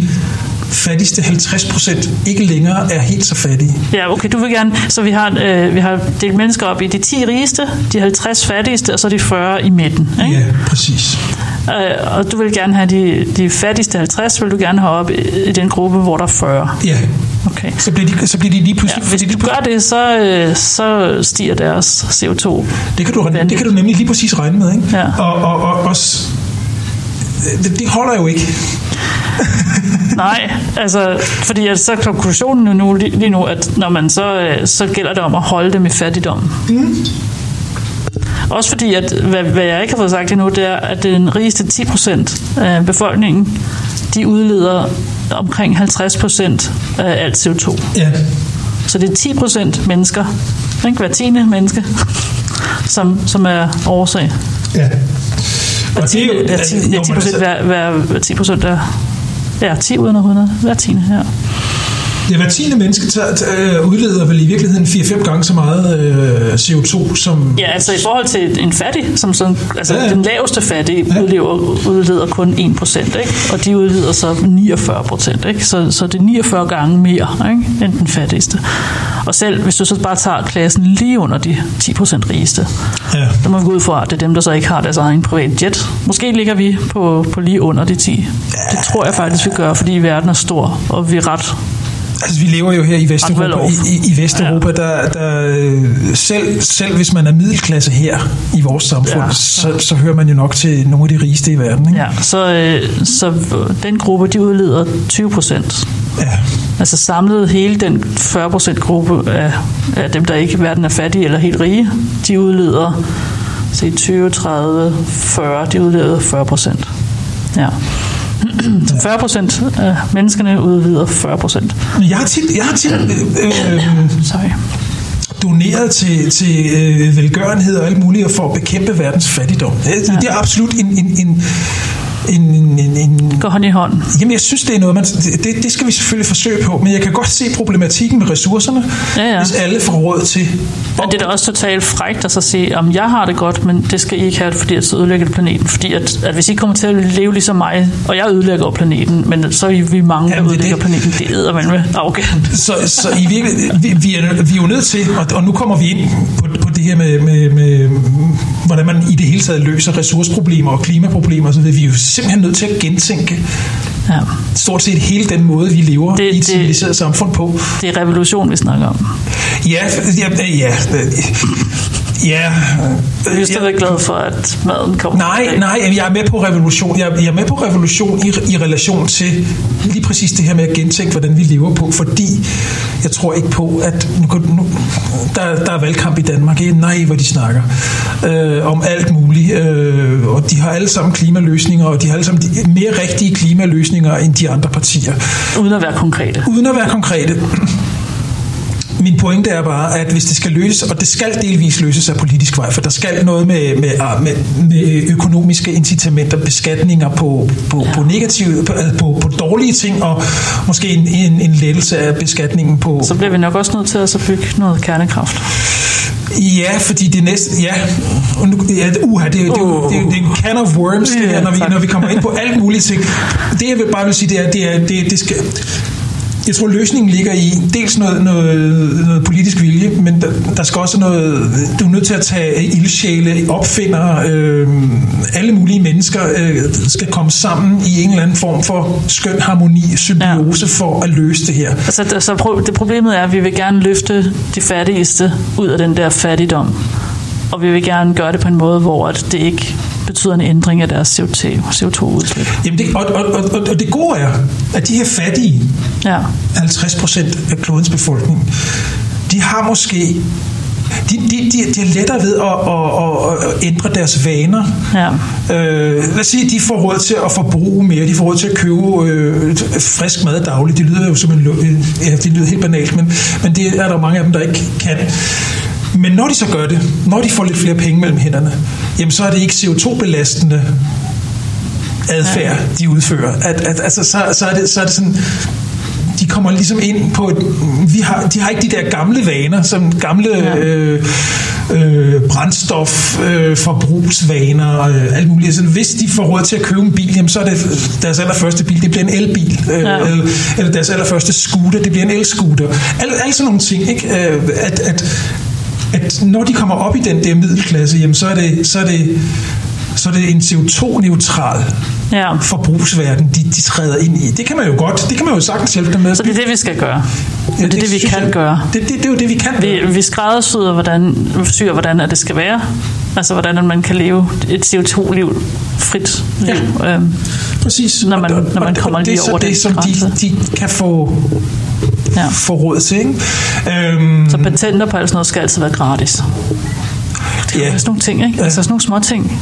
fattigste 50 procent ikke længere er helt så fattige. Ja, okay, du vil gerne, så vi har, øh, vi har delt mennesker op i de 10 rigeste, de 50 fattigste, og så de 40 i midten. Ikke? Ja, præcis. Øh, og du vil gerne have de, de fattigste 50, vil du gerne have op i, i den gruppe, hvor der er 40. Ja. Okay. Så bliver de, så bliver de lige pludselig... Ja, hvis du gør det, så, øh, så stiger deres CO2. Det kan, du, det kan du nemlig lige præcis regne med, ikke? Ja. Og, og, og, og det, det holder jo ikke. Nej, altså, fordi at så konklusionen nu, lige, nu, at når man så, øh, så gælder det om at holde dem i fattigdom. Mm. Også fordi, at hvad, hvad jeg ikke har fået sagt endnu, det er, at den rigeste 10 procent af befolkningen, de udleder omkring 50 procent af alt CO2. Ja. Så det er 10 procent mennesker, ikke? hver tiende menneske, som, som er årsag. Ja. Og, og det er jo... Ja, 10, ja, 10 procent hver, hver 10 procent af Ja, 10 ud af 100. Hver tiende her. Ja, hver tiende menneske tager, tager, udleder vel i virkeligheden 4-5 gange så meget øh, CO2 som... Ja, altså i forhold til en fattig, som sådan, altså ja, ja. den laveste fattige ja. udleder, udleder kun 1%, ikke? og de udleder så 49%, ikke? Så, så det er 49 gange mere ikke? end den fattigste. Og selv hvis du så bare tager klassen lige under de 10% rigeste, ja. så må vi gå ud fra, at det er dem, der så ikke har deres egen privat jet. Måske ligger vi på, på lige under de 10. Ja. Det tror jeg faktisk, vi gør, fordi verden er stor, og vi er ret Altså, vi lever jo her i Vesteuropa, i, i, Vesteuropa ja. der, der selv, selv hvis man er middelklasse her i vores samfund, ja. så, så hører man jo nok til nogle af de rigeste i verden. Ikke? Ja, så, øh, så den gruppe, de udleder 20 procent. Ja. Altså samlet hele den 40 procent gruppe af, af dem, der ikke i verden er fattige eller helt rige, de udleder se 20, 30, 40, de udleder 40 procent. Ja. 40 procent af menneskerne udvider 40 procent. Jeg har tit, jeg har tit øh, øh, Sorry. doneret til, til øh, velgørenhed og alt muligt for at bekæmpe verdens fattigdom. Det, ja. det er absolut en, en, en en, en, en... Går hånd i hånd. Jamen, jeg synes, det er noget, man, det, det skal vi selvfølgelig forsøge på, men jeg kan godt se problematikken med ressourcerne, ja, ja. hvis alle får råd til... Men det er da også totalt frægt at så sige, om jeg har det godt, men det skal I ikke have, fordi jeg så ødelægger planeten. Fordi at, at hvis I kommer til at leve ligesom mig, og jeg ødelægger planeten, men så er vi mange, der ødelægger det. planeten, det er med arrogant. Så, så i virkelig, vi, vi, er, vi er jo nødt til, og, og nu kommer vi ind på, på det her med, med, med, hvordan man i det hele taget løser ressourceproblemer og klimaproblemer, så vil vi jo simpelthen nødt til at gentænke ja. stort set hele den måde, vi lever det, i et civiliseret samfund på. Det er revolution, vi snakker om. Ja, ja, ja. Ja. Jeg er stadig glad for, at maden kommer. Nej, nej, jeg er med på revolution. Jeg er med på revolution i, i relation til lige præcis det her med at gentænke, hvordan vi lever på, fordi jeg tror ikke på, at nu, nu, der, der er valgkamp i Danmark. Nej, hvor de snakker øh, om alt muligt. Øh, og de har alle sammen klimaløsninger, og de har alle sammen de, mere rigtige klimaløsninger end de andre partier. Uden at være konkrete. Uden at være konkrete. Min pointe er bare, at hvis det skal løses, og det skal delvis løses af politisk vej, for der skal noget med, med, ah, med, med økonomiske incitamenter, beskatninger på, på, på negative, på, på, på dårlige ting, og måske en, en, en lettelse af beskatningen på... Så bliver vi nok også nødt til at så bygge noget kernekraft. Ja, fordi det næste, ja, ja, uha, det, det, det, det, det, det er en can of worms, det her, når vi, når vi kommer ind på alt muligt ting. Det jeg vil bare vil sige, det er, det, er, det, det skal, jeg tror, løsningen ligger i dels noget, noget, noget politisk vilje, men der, der skal også noget... Du er nødt til at tage ildsjæle, opfinder, øh, alle mulige mennesker øh, skal komme sammen i en eller anden form for skøn harmoni, symbiose ja. for at løse det her. Altså, det, så det problemet er, at vi vil gerne løfte de fattigste ud af den der fattigdom. Og vi vil gerne gøre det på en måde, hvor det ikke betyder en ændring af deres CO2-udslip. Jamen det, og, og, og, og det gode er, at de her fattige, ja. 50 procent af klodens befolkning, de har måske de, de, de, de er lettere ved at, at, at, at ændre deres vaner. Ja. Øh, lad os sige, de får råd til at forbruge mere, de får råd til at købe øh, frisk mad dagligt. Det lyder jo som en, ja, det lyder helt banalt, men, men det er der mange af dem, der ikke kan. Men når de så gør det, når de får lidt flere penge mellem hænderne, jamen så er det ikke CO2-belastende adfærd, de udfører. At, at, altså, så, så, er det, så er det sådan, de kommer ligesom ind på et, vi har, de har ikke de der gamle vaner, som gamle ja. øh, øh, brændstof, øh, forbrugsvaner, øh, alt muligt. Altså, hvis de får råd til at købe en bil, jamen, så er det deres allerførste bil, det bliver en elbil. Øh, ja. eller, eller deres allerførste scooter, det bliver en elscooter. Alle al sådan nogle ting, ikke? Øh, at, at, at når de kommer op i den der middelklasse, jamen, så er det, så er det, så er det en CO2-neutral ja. forbrugsverden, de, de træder ind i. Det kan man jo godt, det kan man jo sagtens hjælpe dem med. Så det er det, vi skal gøre. Ja, det, det er det, vi kan jeg, gøre. Det, det, det er jo det, vi kan vi, vi skræddersyder, hvordan, syr, hvordan det skal være. Altså, hvordan man kan leve et CO2-liv frit liv. Ja. Øhm, Præcis. Når man, når man kommer lige over det, det, som de, de kan få ja. få råd til. Ikke? Øhm, så patenter på alt sådan noget skal altid være gratis. Det er ja. sådan nogle ting, ikke? Altså sådan nogle små ting.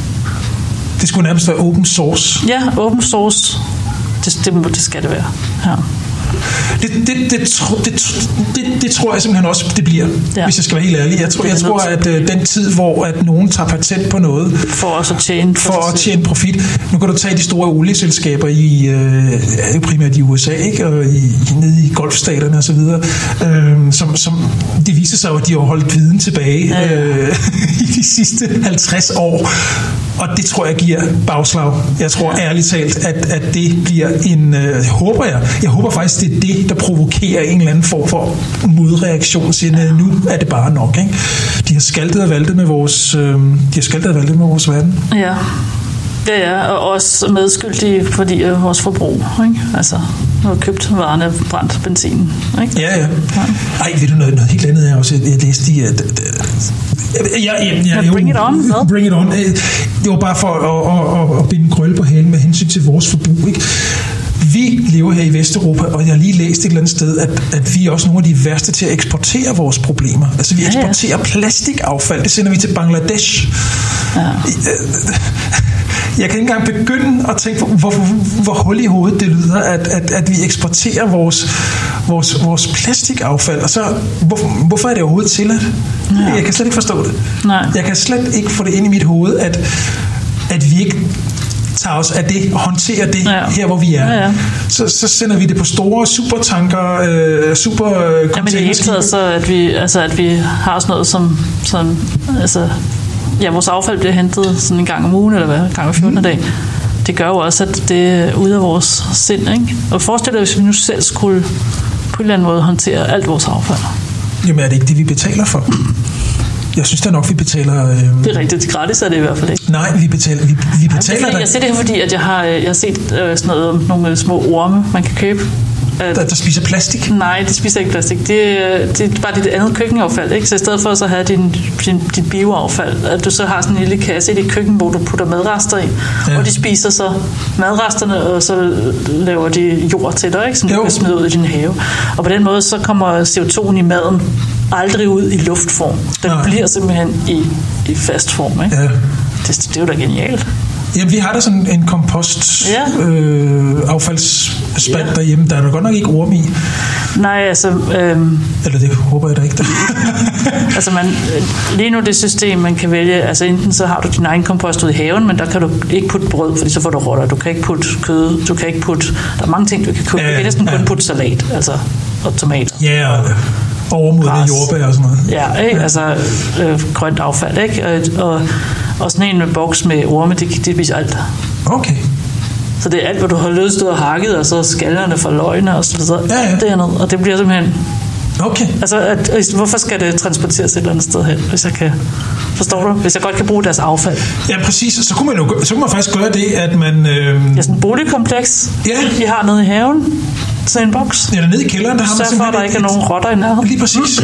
Det skulle nærmest være open source. Ja, open source. Det, det, det skal det være. Ja. Det, det, det, det, det, det tror jeg simpelthen også, det bliver, ja. hvis jeg skal være helt ærlig. Jeg tror, jeg tror at uh, den tid, hvor at nogen tager patent på noget, for også at tjene, for at tjene profit. Nu kan du tage de store olieselskaber i, uh, primært i USA, ikke? og i, nede i golfstaterne osv., uh, som, som det viser sig at de har holdt viden tilbage ja, ja. Uh, i de sidste 50 år. Og det tror jeg giver bagslag. Jeg tror ja. ærligt talt, at, at det bliver en, uh, håber jeg, jeg håber faktisk, det er det, der provokerer en eller anden form for modreaktion, siger, nu er det bare nok. Ikke? De har skaltet og valgte med vores, øh, de har skaltet og valgte med vores verden. Ja. Ja, ja, og også medskyldige, fordi af vores forbrug. Ikke? Altså, når har købt varerne, brændt benzin. Ikke? Ja, ja. Ej, ved du noget, noget helt andet? Jeg, også, jeg læste i, at Ja, ja, ja, ja, bring it on. Hvad? Bring it on. Øh, det var bare for at, at, at, at binde krølle på halen med hensyn til vores forbrug. Ikke? Vi lever her i Vesteuropa, og jeg har lige læst et eller andet sted, at, at vi er også nogle af de værste til at eksportere vores problemer. Altså vi eksporterer ja, ja. plastikaffald, det sender vi til Bangladesh. Ja. Jeg kan ikke engang begynde at tænke på, hvor, hvor hul i hovedet det lyder, at, at, at vi eksporterer vores, vores, vores plastikaffald. Og så, hvor, hvorfor er det overhovedet tilladt? Ja. Jeg kan slet ikke forstå det. Nej. Jeg kan slet ikke få det ind i mit hoved, at, at vi ikke tager os af det, håndterer det ja. her, hvor vi er. Ja, ja. Så, så sender vi det på store supertanker, øh, super øh, ja, men det er taget så, at vi, altså, at vi har sådan noget som, som altså, ja, vores affald bliver hentet sådan en gang om ugen, eller hvad, en gang om 14. Mm. dag. Det gør jo også, at det er ude af vores sind, ikke? Og forestil dig, hvis vi nu selv skulle på en eller anden måde håndtere alt vores affald. Jamen er det ikke det, vi betaler for? Jeg synes da nok, vi betaler... Øh... Det er rigtigt. Gratis er det i hvert fald ikke. Nej, vi betaler... Vi, vi betaler ja, det er, jeg ser det her, fordi at jeg har, jeg har set øh, sådan noget om nogle små orme, man kan købe. Der, der spiser plastik? Nej, de spiser ikke plastik. Det, det er bare dit andet køkkenaffald. Ikke? Så i stedet for så at have din, din, dit bioaffald, at du så har sådan en lille kasse i dit køkken, hvor du putter madrester i, ja. og de spiser så madresterne, og så laver de jord til dig, ikke? som jo. du kan smide ud i din have. Og på den måde så kommer CO2'en i maden aldrig ud i luftform. Den Nej. bliver simpelthen i, i fast form. Ikke? Ja. Det, det er jo da genialt. Jamen, vi har da sådan en kompost ja. øh, affaldsspand ja. derhjemme. Der er der godt nok ikke orm i. Nej, altså... Øhm, Eller det håber jeg da ikke. altså, man, lige nu det system, man kan vælge... Altså, enten så har du din egen kompost ude i haven, men der kan du ikke putte brød, fordi så får du rotter. Du kan ikke putte kød, du kan ikke putte... Der er mange ting, du kan putte. Ja, du kan næsten ja. kun putte salat, altså, og tomater. Ja, og, overmodne jordbær og sådan noget. Ja, ikke? Ja. altså øh, grønt affald, ikke? Og, og Og sådan en med boks med orme, det, det spiser alt. Okay. Så det er alt, hvad du har løst og hakket, og så skallerne for løgne og så videre. Ja, ja. Alt dernede, og det bliver simpelthen... Okay. Altså, at, hvorfor skal det transporteres et eller andet sted hen, hvis jeg kan... Forstår du? Hvis jeg godt kan bruge deres affald. Ja, præcis. Så kunne man, jo, så kunne man faktisk gøre det, at man... Øh, Ja, sådan en boligkompleks, Ja. de har nede i haven, sådan en boks. ja, nede i kælderen, der har man for, at der ikke er nogen rotter i nærheden. Lige præcis.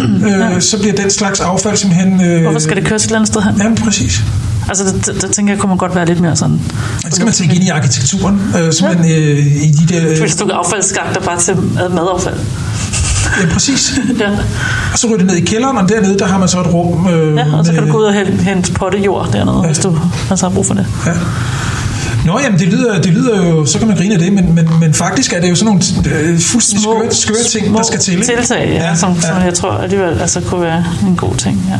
øh, så bliver den slags affald simpelthen... Øh, Hvorfor skal det køres et eller andet sted hen? Jamen, præcis. Altså, det, det, det tænker jeg, kunne man godt være lidt mere sådan... Det skal man tænke ind i arkitekturen. Øh, simpelthen øh, i de der... Hvis du affaldsskakter bare til mad- madaffald. Ja, præcis. Ja. Og så ryger det ned i kælderen, og dernede, der har man så et rum... Øh, ja, og så kan med- du gå ud og hente, hente potte jord dernede, ja. hvis du altså har brug for det. Ja. Nå, jamen, det lyder, det lyder jo, så kan man grine af det, men, men, men faktisk er det jo sådan nogle øh, fuldstændig skøre, skøre ting, der skal til. ikke? tiltag, ja, ja, som, ja. som jeg tror alligevel altså, kunne være en god ting. Ja.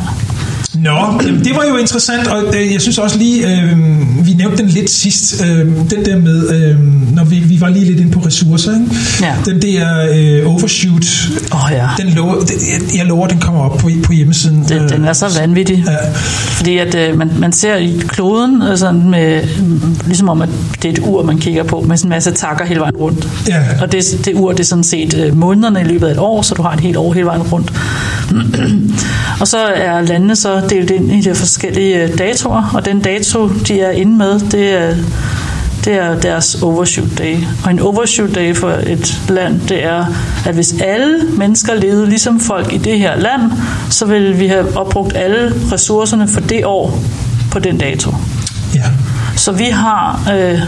Nå, jamen, det var jo interessant, og øh, jeg synes også lige, øh, vi nævnte den lidt sidst, øh, den der med, øh, når vi, vi var lige lidt inde på ressourcer, ikke? Ja. den der øh, overshoot, Åh ja. den det, jeg, lover, den kommer op på, på hjemmesiden. Den, øh, den er så vanvittig. Ja. Fordi at øh, man, man ser i kloden, altså med, ligesom om, at det er et ur, man kigger på, med sådan en masse takker hele vejen rundt. Ja. Og det, det ur, det er sådan set øh, månederne i løbet af et år, så du har et helt år hele vejen rundt. og så er landene så delt ind i de forskellige øh, datoer, og den dato, de er inde med, det er, det er deres overshoot day. Og en overshoot day for et land, det er, at hvis alle mennesker levede ligesom folk i det her land, så ville vi have opbrugt alle ressourcerne for det år på den dato. ja. Så vi har øh,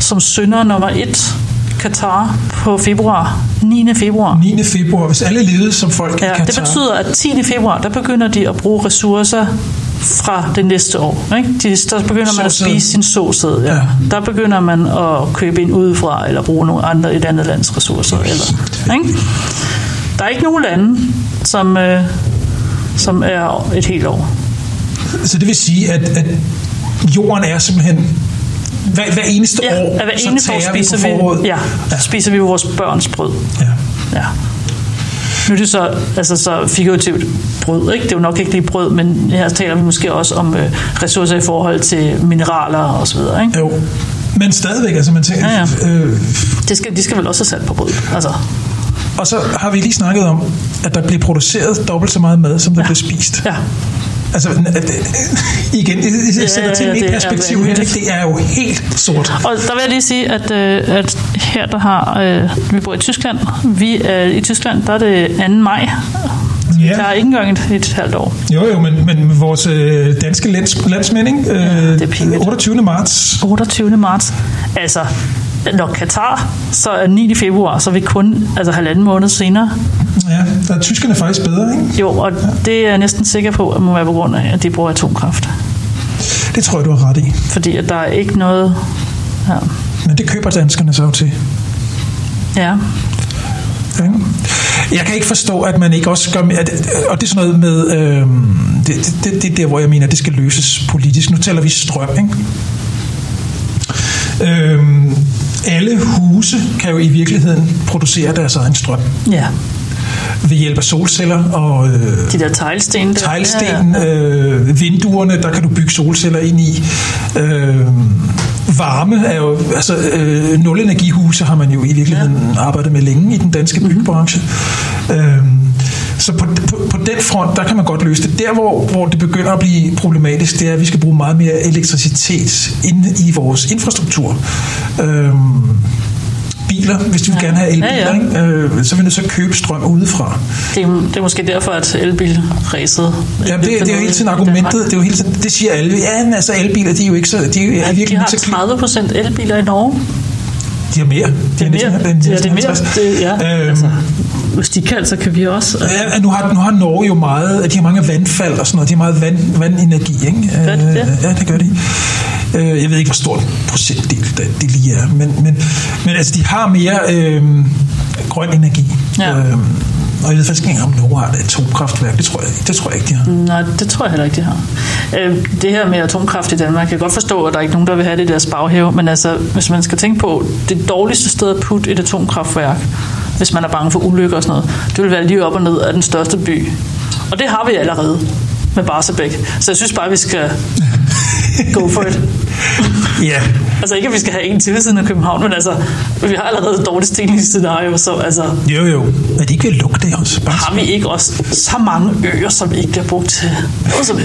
som synder nummer et Katar på februar, 9. februar. 9. februar, hvis alle levede som folk i Ja, Katar. det betyder, at 10. februar, der begynder de at bruge ressourcer fra det næste år. Ikke? De, der begynder man at Såsæd. spise sin såsæd. Ja. Ja. Der begynder man at købe ind udefra, eller bruge nogle andre et andet lands ressourcer. Eller, ikke? Der er ikke nogen lande, som, øh, som er et helt år. Så det vil sige, at, at jorden er simpelthen hver, hver eneste Ja, år, hver så eneste år tager spiser vi på vi, ja, spiser vi vores børns brød. ja. Ja. Nu er det så, altså så figurativt brød, ikke? Det er jo nok ikke lige brød, men her taler vi måske også om øh, ressourcer i forhold til mineraler og så videre, ikke? Jo. Men stadigvæk, altså man tænker, Ja, ja. Øh, Det skal, de skal vel også have salt på brød, altså. og så har vi lige snakket om, at der bliver produceret dobbelt så meget mad, som der ja. bliver spist. Ja. Altså, at, igen, jeg, sætter Ja, tingene i er perspektiv her, det er jo helt sort. Og der vil jeg lige sige, at, øh, at her der har, øh, vi bor i Tyskland, vi er i Tyskland, der er det 2. maj. Ja. Der er ikke engang et, et halvt år. Jo, jo, men, men vores øh, danske lands, landsmænd, ikke? Øh, det er pinligt. 28. marts. 28. marts. Altså, når Katar så er 9. februar, så er vi kun altså halvanden måned senere. Ja, der er tyskerne faktisk bedre, ikke? Jo, og det er jeg næsten sikker på, at må være på grund af, at de bruger atomkraft. Det tror jeg, du har ret i. Fordi at der er ikke noget... Ja. Men det køber danskerne så til. ja. Ikke? Jeg kan ikke forstå, at man ikke også gør... At, og det er sådan noget med... Øh, det, det, det er der, hvor jeg mener, at det skal løses politisk. Nu taler vi strøm, ikke? Øh, alle huse kan jo i virkeligheden producere deres egen strøm Ja. ved hjælp af solceller og øh, De der teglsten der. teglsten, øh, vinduerne, der kan du bygge solceller ind i. Øh, varme er jo, altså øh, nulenergihuse har man jo i virkeligheden ja. arbejdet med længe i den danske byggebranche. Øh, så på, på, på den front, der kan man godt løse det. Der, hvor, hvor det begynder at blive problematisk, det er, at vi skal bruge meget mere elektricitet inde i vores infrastruktur. Øh, biler, hvis du vil gerne have elbiler, Ja, ja. Ikke? Øh, så vi nødt til at købe strøm udefra. Det, er, det er måske derfor, at elbilræset... Ja, det, det er jo hele tiden argumentet. Det, er jo hele tiden, det siger alle. Ja, men altså elbiler, de er jo ikke så... De er, jo- Ja, virkelig de har ikke så 30 procent elbiler i Norge. De har mere. De Det er mere. næsten- Ja, det er mere. 50. Det, ja, Øhm, altså, hvis de kan, så kan vi også. Ja, nu har, nu har Norge jo meget, de har mange vandfald og sådan noget, de har meget vand, vandenergi, ikke? Gør de det? Øh, Ja, det gør de. Øh, Jeg ved ikke, hvor stor en procentdel det, det lige er, men, men, men altså, de har mere øh, grøn energi. Ja. Øh, og jeg ved faktisk ikke om Norge har et atomkraftværk. Det tror jeg, det tror jeg ikke, de har. Nej, det tror jeg heller ikke, de har. Øh, det her med atomkraft i Danmark, jeg kan godt forstå, at der er ikke nogen, der vil have det i deres baghave, men altså, hvis man skal tænke på, det dårligste sted at putte et atomkraftværk, hvis man er bange for ulykker og sådan noget, det vil være lige op og ned af den største by. Og det har vi allerede med Barsebæk. Så jeg synes bare, vi skal go for it. Ja, Altså ikke, at vi skal have en til ved siden af København, men altså, vi har allerede et dårligt scenario, så altså, jo jo. Er de ikke ved at lukke det også? Bare har vi ikke også så mange øer, som ikke bliver brugt til?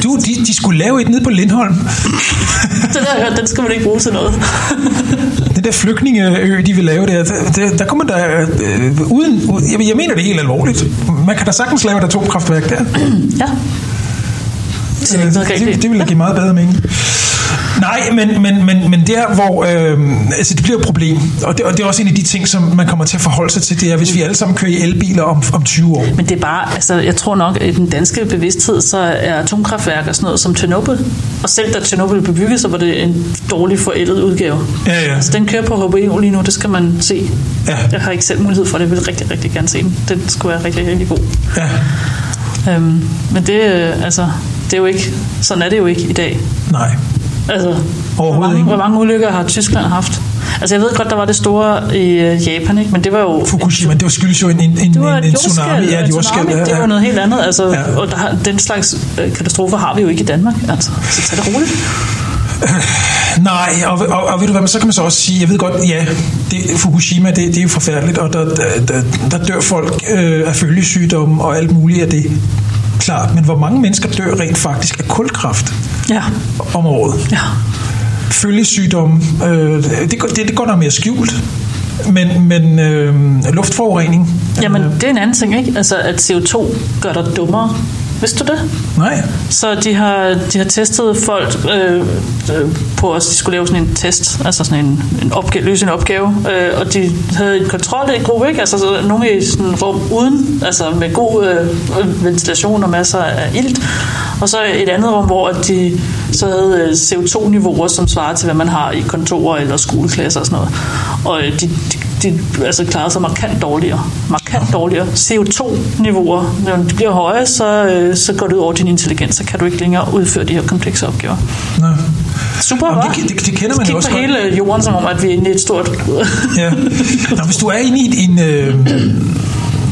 Du, de, de skulle lave et nede på Lindholm. Den der, hørt, den skal man ikke bruge til noget. Den der flygtningeø, de vil lave der, der, der, kommer der øh, uden... Jeg, jeg mener det helt alvorligt. Man kan da sagtens lave et atomkraftværk der. ja. Det i. det, det vil da give meget bedre mening. Nej, men, men, men, men der, hvor øh, altså det bliver et problem, og det, og det er også en af de ting, som man kommer til at forholde sig til, det er, hvis vi alle sammen kører i elbiler om, om 20 år. Men det er bare, altså jeg tror nok, at i den danske bevidsthed, så er atomkraftværk og sådan noget som Chernobyl. Og selv da Chernobyl blev bygget, så var det en dårlig forældet udgave. Ja, ja. Så den kører på HBO lige nu, det skal man se. Ja. Jeg har ikke selv mulighed for det, jeg vil rigtig, rigtig gerne se den. Den skulle være rigtig, rigtig god. Ja. Øhm, men det, øh, altså, det er jo ikke, sådan er det jo ikke i dag. Nej. Altså, hvor Overhovedet mange, ikke. hvor mange ulykker har Tyskland haft? Altså, jeg ved godt, der var det store i øh, Japan, ikke? men det var jo... Fukushima, det var skyldes jo en, en, en, Det var en, et en tsunami. Ja, et en jordskælv. tsunami, Ja, det var noget helt andet. Altså, Ja. Og der, den slags øh, katastrofer har vi jo ikke i Danmark. Altså, så tag det roligt. Nej, og, og, og ved du hvad, men så kan man så også sige, jeg ved godt, ja, det, Fukushima, det, det er jo forfærdeligt, og der, der, der, der dør folk øh, af følgesygdomme og alt muligt af det. Klart, men hvor mange mennesker dør rent faktisk af kulkraft Ja, om året? ja. Følgesygdomme, øh, det, går- det, det går der mere skjult. Men, men øh, luftforurening, Jamen, det er en anden ting, ikke? Altså, at CO2 gør dig dummere. Vidste du det? nej. Så de har, de har testet folk øh, øh, på os, de skulle lave sådan en test, altså sådan en, en opgave, løse en opgave, øh, og de havde en kontrolgruppe, ikke? Altså så nogle i sådan rum uden, altså med god øh, ventilation og masser af ilt, og så et andet rum, hvor de så havde øh, CO2-niveauer, som svarer til, hvad man har i kontorer eller skoleklasser og sådan noget. Og øh, de, de, de altså klarede sig markant dårligere. Markant dårligere. CO2-niveauer, når de bliver høje, så, øh, så går det ud over din intelligens, så kan du ikke længere udføre de her komplekse opgaver. Nå. Super, hva'? det, det, det kender man jo også på hele jorden, som om, at vi er inde i et stort... Ja. Nå, hvis du er inde i en... Øh,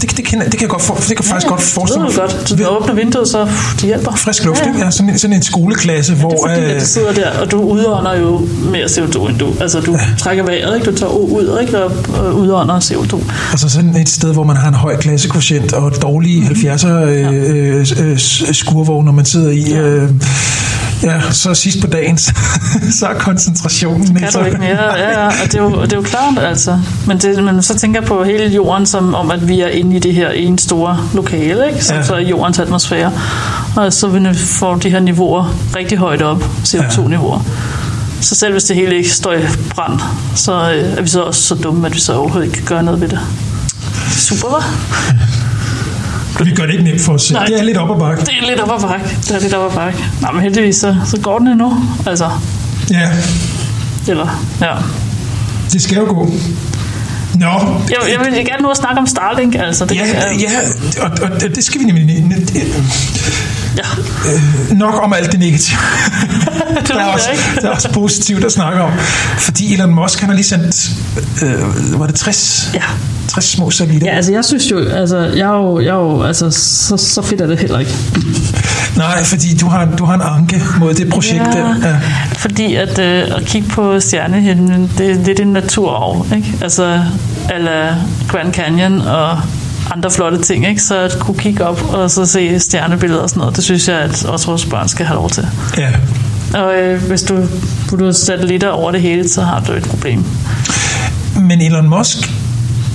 det, det, kender, det kan jeg, godt for, det kan jeg faktisk godt det forestille mig. du godt. Så du åbner vinduet, så pff, de hjælper. Frisk luft, Ja, ja. Ja, sådan, en, sådan en skoleklasse, hvor... Det er fordi, øh, at du sidder der, og du udånder jo mere CO2 end du. Altså, du trækker vejret, ikke? Du tager ud, ikke? Og og udånder CO2. Altså sådan et sted, hvor man har en høj klassekvotient og dårlige 70'er øh, øh, øh, skurvogne, når man sidder i. Øh, ja, så sidst på dagen, så, så er koncentrationen Kan du ikke mere? Ja, ja. Og det er jo, det er jo klart, altså. Men, det, men så tænker jeg på hele jorden, som om, at vi er inde i det her ene store lokale, ikke? som Ja. ja. så er jordens atmosfære. Og så vil vi få de her niveauer rigtig højt op, CO2-niveauer. Så selv hvis det hele ikke står i brand, så øh, er vi så også så dumme, at vi så overhovedet ikke kan gøre noget ved det. Super, hva'? Vi gør det ikke nemt for os selv. Nej. Det er lidt op ad bakke. Det er lidt op ad bakke. Det er lidt op ad bakke. Nej, men heldigvis, så, så går den endnu. Altså, Ja, eller, ja. det skal jo gå. Nå, Jeg, jeg vil gerne nu at snakke om Starlink, altså. Det, ja, ja og, og det skal vi nemlig ja. øh, nok om alt det negative. Det der, er også, der er også positivt at snakke om. Fordi Elon Musk, han har lige sendt, øh, var det 60? Ja. 60 små satellitter. Ja, altså jeg synes jo, altså jeg er jo, jeg er jo altså så, så fedt er det heller ikke. Nej, fordi du har, du har en anke mod det projekt der. Ja. Fordi at, øh, at kigge på stjernehimlen, det er lidt en naturarv, ikke? Altså, eller Grand Canyon og andre flotte ting, ikke? Så at kunne kigge op og så se stjernebilleder og sådan noget, det synes jeg, at også vores børn skal have lov til. ja. Og øh, hvis du putter satellitter over det hele, så har du et problem. Men Elon Musk,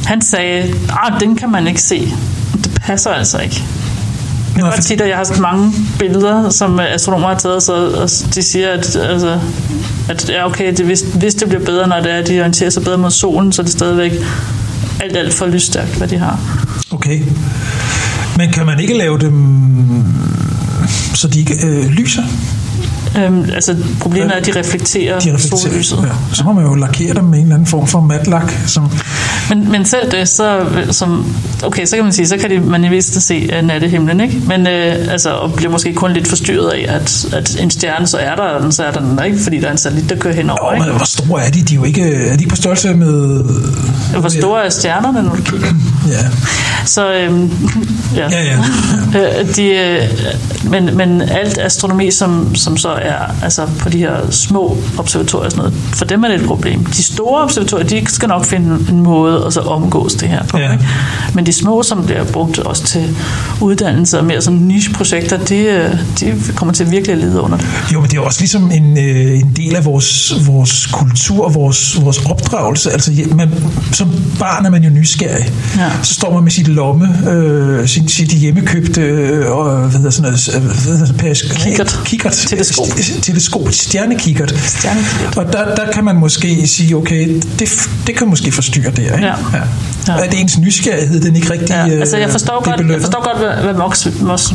Han sagde, ah, den kan man ikke se. Det passer altså ikke. Jeg kan godt sige, at jeg har sådan mange billeder, som astronomer har taget, så, og de siger, at, altså, at ja, okay, det, hvis, hvis det bliver bedre, når det er, at de orienterer sig bedre mod solen, så er det stadigvæk alt, alt for lysstærkt, hvad de har. okay. Men kan man ikke lave dem, så de ikke øh, lyser? Øhm, altså, problemet er, at de reflekterer, De reflekterer. sollyset. Ja. Så må man jo lakere dem med en eller anden form for matlak. Som, Men, men selv det, så, som, okay, så kan man sige, så kan de, man i vist se uh, nattehimlen, ikke? Men øh, altså, og bliver måske kun lidt forstyrret af, at, at en stjerne, så er der, og den, så er der den, ikke? Fordi der er en satellit, der kører henover, åh, ikke? men hvor store er de? De er jo ikke, er de på størrelse med... Hvor store er stjernerne, når du kigger? Ja, Så, øhm, ja. ja, ja. Øh, de, øh, men, men alt astronomi, som, som så er altså på de her små observatorier og sådan noget, for dem er det et problem. De store observatorier, de skal nok finde en måde at så omgås det her på. Ja. Ikke? Men de små, som bliver brugt også til uddannelse og mere sådan niche-projekter, de, øh, de kommer til virkelig at lide under det. Jo, men det er også ligesom en, øh, en del af vores, vores kultur og vores, vores opdragelse. Altså, man, som barn er man jo nysgerrig. Ja. Så står man med sit lomme, øh, sin, sit hjemmekøbte øh, og, hvad hedder sådan noget, øh, hvad hedder Kikkert. kikkert. Teleskop. Teleskop. Stjernekikkert. Stjernekikkert. Og der, der kan man måske sige, okay, det, det kan måske forstyrre det, ikke? Ja. Ja. At ens nysgerrighed, den ikke rigtig Ja, altså jeg øh, forstår godt, jeg belønnet. forstår godt hvad, hvad Mox, Mox,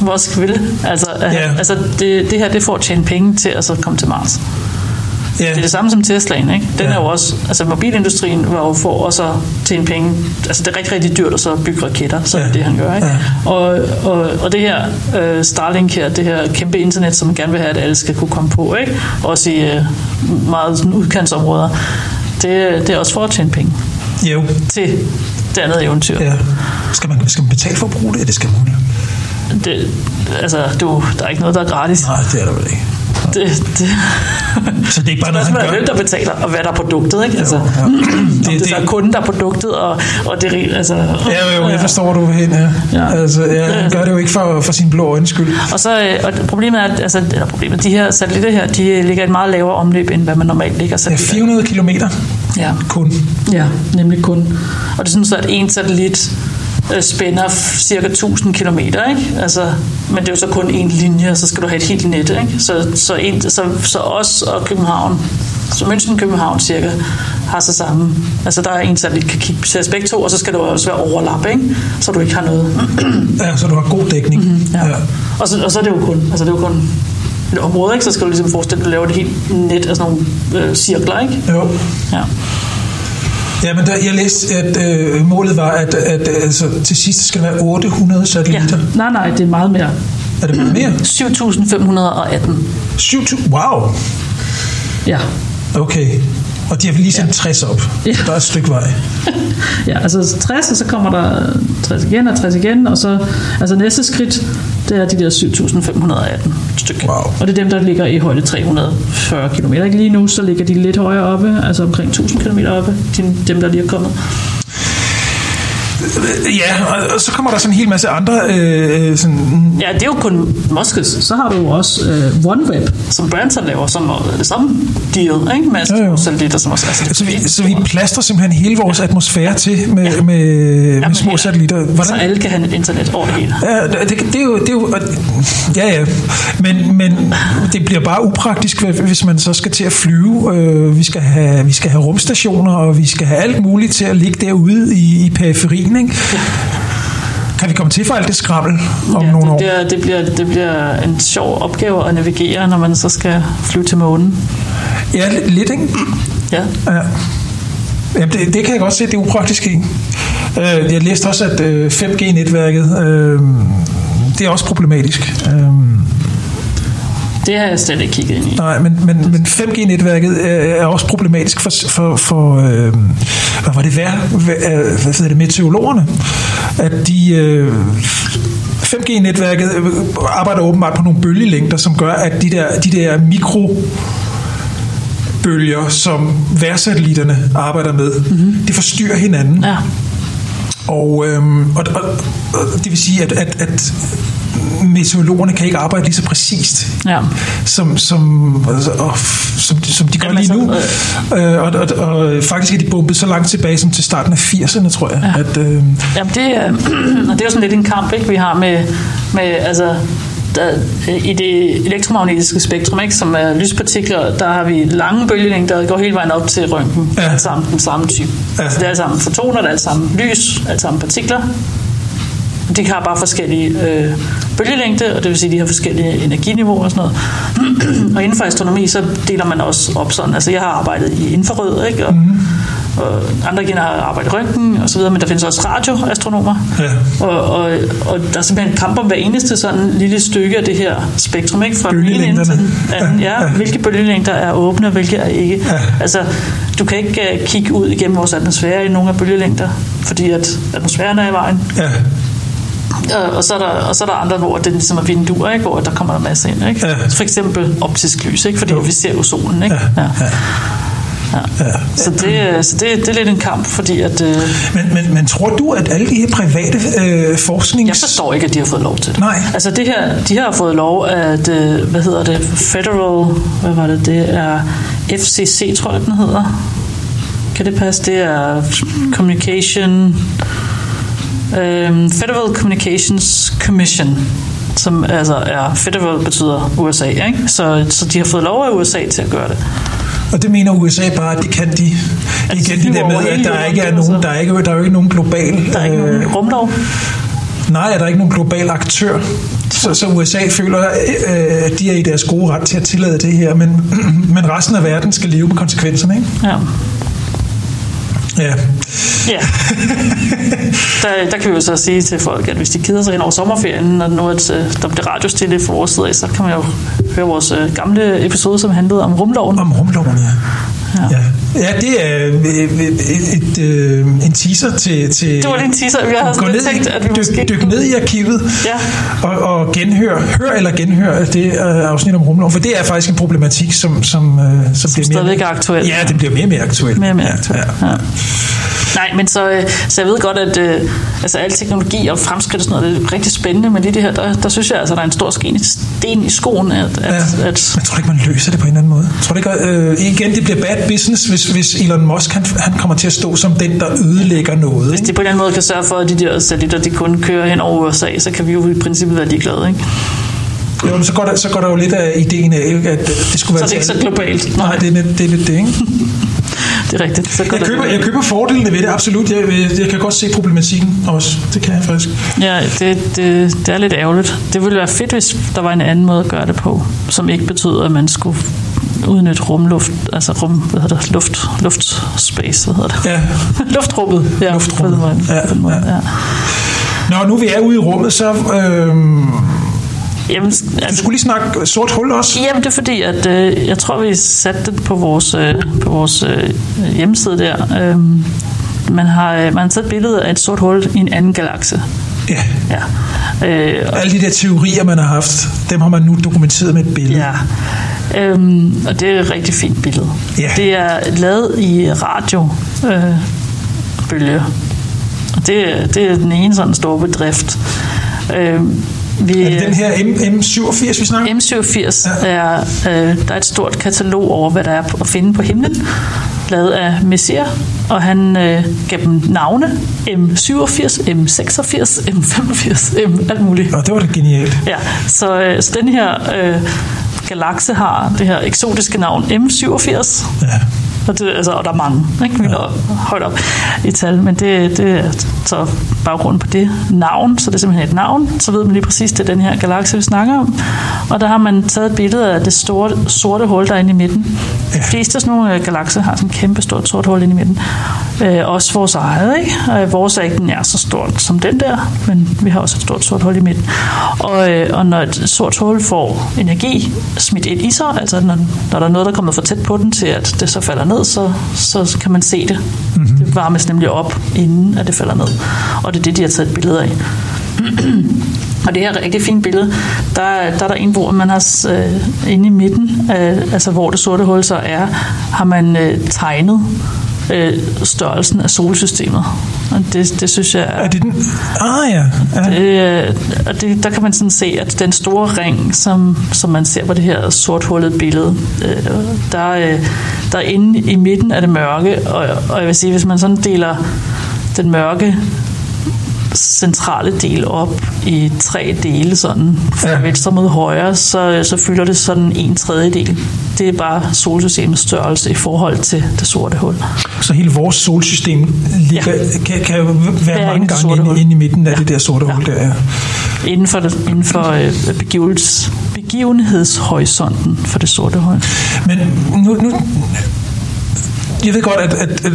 Mox vil. Altså, Ja. ja. altså det, det her, det får tjene penge til at så komme til Mars. Ja. Det er det samme som Teslaen, ikke? Den Ja. er jo også, altså mobilindustrien var jo for også at tjene penge. Altså det er rigtig, rigtig dyrt at så bygge raketter, så ja. Er det han gør, ikke? Ja. Og, og, og det her øh, Starlink her, det her kæmpe internet, som man gerne vil have, at alle skal kunne komme på, ikke? Også i øh, meget sådan udkantsområder. Det, det er også for at tjene penge Jo, til det andet eventyr. ja. Skal man, skal man betale for at bruge det? Det skal man. Det, altså, du, der er ikke noget, der er gratis. Nej, det er der vel ikke. Det, det, Så det er ikke bare noget, han gør. hvem der betaler, og hvad der er produktet, ikke? Altså, ja. det, Det- det, er kunden, der er produktet, og, og det er altså... Ja, jo, jeg forstår, du hen. Ja. Ja. Altså, ja, han gør det jo ikke for, for sin blå øjens skyld. Og så øh, og problemet er, at altså, eller problemet, de her satellitter her, de ligger i et meget lavere omløb, end hvad man normalt ligger Ja, satellitter. 400 kilometer Ja, kun. ja, nemlig kun. Og det er sådan så, at en satellit øh, spænder cirka 1000 km, ikke? Altså, men det er jo så kun en linje, og så skal du have et helt net, ikke? Så, så, en, så, så os og København, så München København cirka, har så samme. Altså, der er en satellit, kan kigge til os begge to, og så skal du også være overlap, ikke? Så du ikke har noget. Ja, så du har god dækning. Mm-hmm. Ja. Og, så, og så er det jo kun, altså det er jo kun et område, ikke? Så skal du ligesom forestille dig, at du laver et helt net af sådan nogle øh, cirkler, ikke? Jo. Ja. Ja, men der, jeg læste, at øh, målet var, at, at altså, til sidst skal der være 800 ja. satellitter. Nej, nej, det er meget mere. Er det meget mere? 7.518. 7.000? Wow. Ja. Okay. Og de har lige sendt 60 op. Ja. Der er et stykke vej. ja, altså 60, og så kommer der 60 igen og 60 igen, og så altså næste skridt, det er de der 7.518 stykker. Wow. Og det er dem, der ligger i højde 340 km. Ikke lige nu, så ligger de lidt højere oppe, altså omkring 1000 km oppe, de, dem der lige er kommet. Ja, og, og så kommer der sådan en hel masse andre øh, sådan, Ja, det er jo kun Moskes. Så har du jo også øh, OneWeb, som Branson laver, som er det samme deal, ikke? Med Jo, jo. satellitter, som også altså, Så vi, så vi plaster simpelthen hele vores atmosfære til med, ja. med, med små ja. satellitter. Så Hvordan, alle kan have et internet over det hele. Ja, det, det, er jo, det er jo, ja, ja. Men, men det bliver bare upraktisk, hvis man så skal til at flyve. Øh, vi, skal have, vi skal have rumstationer, og vi skal have alt muligt til at ligge derude i, i periferien. Ikke? Kan vi komme til for alt det skrammel om ja, nogle det, år? bliver, det, bliver, det bliver en sjov opgave at navigere, når man så skal flyve til månen. Ja, li- lidt, ikke? Ja. Ja. Jamen, det, det kan jeg godt se, det er upraktisk i. Øh, jeg læste også, at øh, 5G-netværket, øh, det er også problematisk. Øh, Det har jeg slet ikke kigget ind i. Nej, men, men, men 5G-netværket er, er også problematisk for, for, for øh, hvad var det værd, hvad, øh, hvad hedder det, meteorologerne, at de... Øh, 5G-netværket øh, arbejder åbenbart på nogle bølgelængder, som gør, at de der, de der mikro bølger, som værsatellitterne arbejder med, mm-hmm. det forstyrrer hinanden. Ja. Og, øhm, og, og, og det vil sige, at, at, at meteorologerne kan ikke arbejde lige så præcist, Ja. som, som, altså, og, som, som de gør Jamen, lige nu. altså, Øh, og, og, og faktisk er de bumpet så langt tilbage som til starten af 80'erne, tror jeg. Ja. At, øh, Jamen det, og det er jo sådan lidt en kamp, ikke, vi har med, med altså, der, i det elektromagnetiske spektrum, ikke, som er lyspartikler, der har vi lange bølgelængder, der går hele vejen op til røntgen. Ja. Alt sammen den samme type. Ja. Så det er alt sammen fotoner, det er alt sammen lys, alt sammen partikler. De har bare forskellige øh, bølgelængde, og det vil sige, at de har forskellige energiniveauer og sådan noget. og inden for astronomi, så deler man også op sådan. Altså, jeg har arbejdet i infrarød, ikke? Og, mm. og andre igen har arbejdet i røntgen og så videre, men der findes også radioastronomer. Ja. Og, og, og der er simpelthen en kamp om hver eneste sådan lille stykke af det her spektrum, ikke? Fra den ene til den anden. Ja, Ja, ja. hvilke bølgelængder er åbne, og hvilke er ikke. Ja. Altså, du kan ikke uh, kigge ud igennem vores atmosfære i nogle af bølgelængder, fordi at atmosfæren er i vejen. ja. Og, og, så er der, og så er der andre, hvor det ligesom er vinduer, ikke? hvor der kommer der masser ind. Ikke? Ja. For eksempel optisk lys, ikke? fordi Jo. vi ser jo solen. Ikke? Ja, ja. Ja. Ja. Så, det, så det, det er lidt en kamp, fordi at, øh, Men, men, men tror du, at alle de her private øh, forsknings... jeg forstår ikke, at de har fået lov til det. Nej. Altså det her, de har fået lov at, øh, hvad hedder det, Federal, hvad var det, det er FCC, tror jeg, den hedder. Kan det passe? Det er Communication, øhm, Federal Communications Commission, som altså er, Federal betyder USA, ikke? Så, så de har fået lov af USA til at gøre det. Og det mener USA bare, at det kan de. Altså, Igen de det der med, at der ikke er nogen, der er ikke, der er jo ikke nogen global... Der er ikke nogen rumlov. Nej, er der ikke nogen global aktør. Så, så USA føler, øh, at de er i deres gode ret til at tillade det her, men, men resten af verden skal leve med konsekvenserne, ikke? Ja. Ja. Ja. Der, der kan vi jo så sige til folk, at hvis de keder sig ind over sommerferien, når nu at, øh, der bliver radiostille fra vores side af, så kan man jo høre vores øh, gamle episode, som handlede om rumloven. Om rumloven, ja. Ja. Ja, ja det er øh, et, et, øh, en teaser til... til Det var en teaser. Jeg havde Gå ned, tænkt, at vi dyk, måske... dyk ned i arkivet Ja. og, og genhør, hør eller genhør det øh, afsnit om rumloven, for det er faktisk en problematik, som, som, øh, som, bliver stadigvæk mere, er aktuel. Ja, det bliver mere og mere aktuelt. Mere og mere Ja, aktuelt. Ja, Ja. Nej, men så, øh, så jeg ved godt, at øh, altså, al teknologi og fremskridt og sådan noget, det er rigtig spændende, men lige det her, der, der synes jeg, altså, der er en stor sten, i skoen, at, Ja. at, at Men tror ikke, man løser det på en eller anden måde? Tror du ikke, øh, igen, det bliver bad business, hvis, hvis Elon Musk han, han kommer til at stå som den, der ødelægger noget. hvis de på en eller anden måde kan sørge for, at de der satellitter, de kun kører hen over USA, så kan vi jo i princippet være ligeglade, ikke? Jo, men så går, der, så går der jo lidt af ideen af, ikke, at det skulle være Så det er ikke så globalt. Nej, det er, lidt- det er lidt det, ikke? Det er rigtigt. Så Jeg køber, jeg køber fordelene ved det, absolut. Jeg, jeg, jeg kan godt se problematikken også. Det kan jeg faktisk. Ja, det, det, det er lidt ærgerligt. Det ville være fedt, hvis der var en anden måde at gøre det på, som ikke betyder, at man skulle udnytte rumluft, altså rum, hvad hedder det, luft, luftspace, hvad hedder det? Ja. Luftrummet. Ja, Luftrummet. På den måde. Ja, På den måde, ja. ja. Når nu vi er ude i rummet, så... Øh, Jamen, du altså, skulle lige snakke sort hul også. Jamen, det er fordi, at øh, jeg tror, vi satte det på vores, øh, på vores øh, hjemmeside der. Øh, man har, øh, man har taget et billede af et sort hul i en anden galakse. Ja. Ja. Øh, og- Alle de der teorier, man har haft, dem har man nu dokumenteret med et billede. Ja. Øhm, og det er et rigtig fint billede. Ja. Det er lavet i radio øh. Og det, det er den ene sådan store bedrift. Øhm, vi, Er det den her M, M87, vi snakker om? M87 er, øh, der er et stort katalog over, hvad der er at finde på himlen, lavet af Messier, og han øh, gav dem navne, M87, M86, M85, M, alt muligt. Og det var da genialt. Ja, så, øh, så den her øh, galakse har det her eksotiske navn M87. Ja. Og, det, altså, og der er mange, ikke? Vi når højt op i tal, men det, det er så baggrunden på det navn, så det er simpelthen et navn, så ved man lige præcis, det er den her galakse, vi snakker om. Og der har man taget et billede af det store, sorte hul, der er inde i midten. Ja. De fleste af sådan nogle øh, galakser har sådan et kæmpe stort sort hul inde i midten. Øh, også vores eget, ikke? Og vores er ikke nær så stort som den der, men vi har også et stort sort hul i midten. Og, øh, og når et sort hul får energi smidt ind i sig, altså når, når der er noget, der er kommet for tæt på den til, at det så falder ned, så, så kan man se det. Mm-hmm. Det varmes nemlig op, inden at det falder ned. Og det er det, de har taget et billede af. Og det her er et rigtig fint billede. Der, er- der er der en, hvor man har øh, inde i midten, øh, altså hvor det sorte hul så er, har man øh, tegnet øh, størrelsen af solsystemet. Og det, det synes jeg er... Det den? Ah ja. ja. Øh, og det, der kan man sådan se, at den store ring, som, som man ser på det her sorthullet billede, øh, der, øh, der er inde i midten af det mørke, og, og jeg vil sige, hvis man sådan deler den mørke centrale del op i tre dele, sådan fra Ja. ja. venstre mod højre, så, så fylder det sådan en tredjedel. Det er bare solsystemets størrelse i forhold til det sorte hul. Så hele vores solsystem ligger, ja. kan, kan være mange gange inde, inde i midten af det der sorte hul der. Ja. Inden for, det, inden for øh, begivels, begivenhedshorisonten for det sorte hul. Men nu, nu jeg ved godt, at, at, at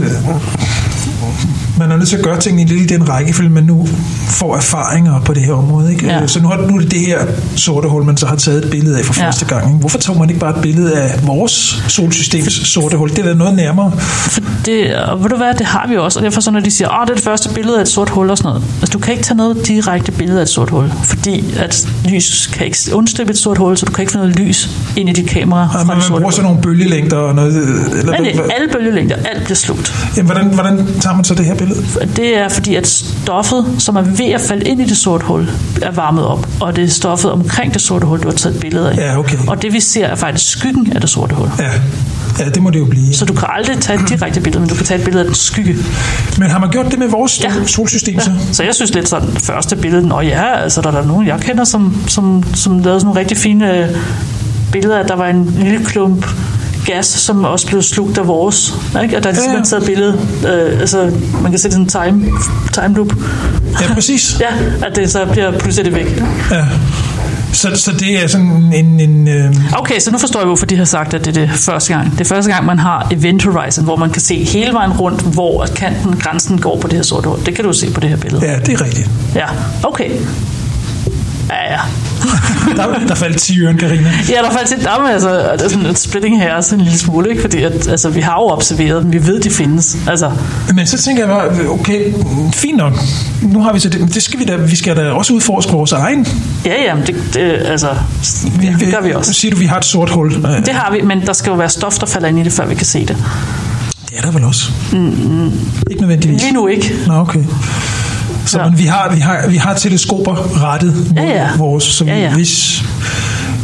man er nødt til at gøre tingene lidt i den rækkefølge, man nu får erfaringer på det her område. Ikke? Ja. Så nu, har, nu er det det her sorte hul, man så har taget et billede af for Ja. første gang. Ikke? Hvorfor tog man ikke bare et billede af vores solsystems sorte hul? Det er da noget nærmere. For det, og ved du hvad, det har vi også, og derfor så når de siger, at det er det første billede af et sort hul og sådan noget. Altså, du kan ikke tage noget direkte billede af et sort hul, fordi at lys kan ikke undslippe et sort hul, så du kan ikke få noget lys ind i dit kamera Ja, fra man, det bruger sådan nogle bølgelængder og noget. Eller, Nej, nej, alle bølgelængder, alt bliver slugt. Jamen, hvordan, hvordan tager man så det her billede? Det er fordi, at stoffet, som er ved at falde ind i det sorte hul, er varmet op. Og det er stoffet omkring det sorte hul, du har taget et billede af. Ja, okay. Og det vi ser er faktisk skyggen af det sorte hul. Ja, ja det må det jo blive. Så du kan aldrig tage et direkte billede, men du kan tage et billede af den skygge. Men har man gjort det med vores Ja. solsystem så? Så jeg synes lidt sådan, første billede, nå ja, altså der er der nogen, jeg kender, som, som, som lavede sådan nogle rigtig fine øh, billeder, at der var en lille klump gas, som også blev slugt af vores. Ikke? Og der er Ja, ja. taget billede, øh, altså man kan se det sådan en time, time loop. Ja, præcis. Ja, at det så bliver pludselig væk. Ja. Så, så det er sådan en... en øh, Okay, så nu forstår jeg, hvorfor de har sagt, at det er det første gang. Det er første gang, man har Event Horizon, hvor man kan se hele vejen rundt, hvor kanten, grænsen går på det her sorte hul. Det kan du se på det her billede. ja, det er rigtigt. Ja, okay. Ja, ja. Der, der faldt 10 øren, Karina. Ja, der er et, der er, altså, der er sådan et splitting her, sådan en lille smule, ikke? fordi at, altså, vi har jo observeret dem, vi ved, de findes. Altså, Men så tænker jeg bare, okay, fint nok. Nu har vi så det, men det skal vi da, vi skal da også udforske vores egen. ja, ja, men det, det, altså, ja, det gør vi også. Siger du, vi har et sort hul? Det har vi, men der skal jo være stof, der falder ind i det, før vi kan se det. Det er der vel også. Mm, ikke nødvendigvis. Lige nu ikke. Nå, okay. Så Ja. ja. men vi, har, vi, har, vi har teleskoper rettet mod Ja, ja. vores, så vi, Ja, ja. hvis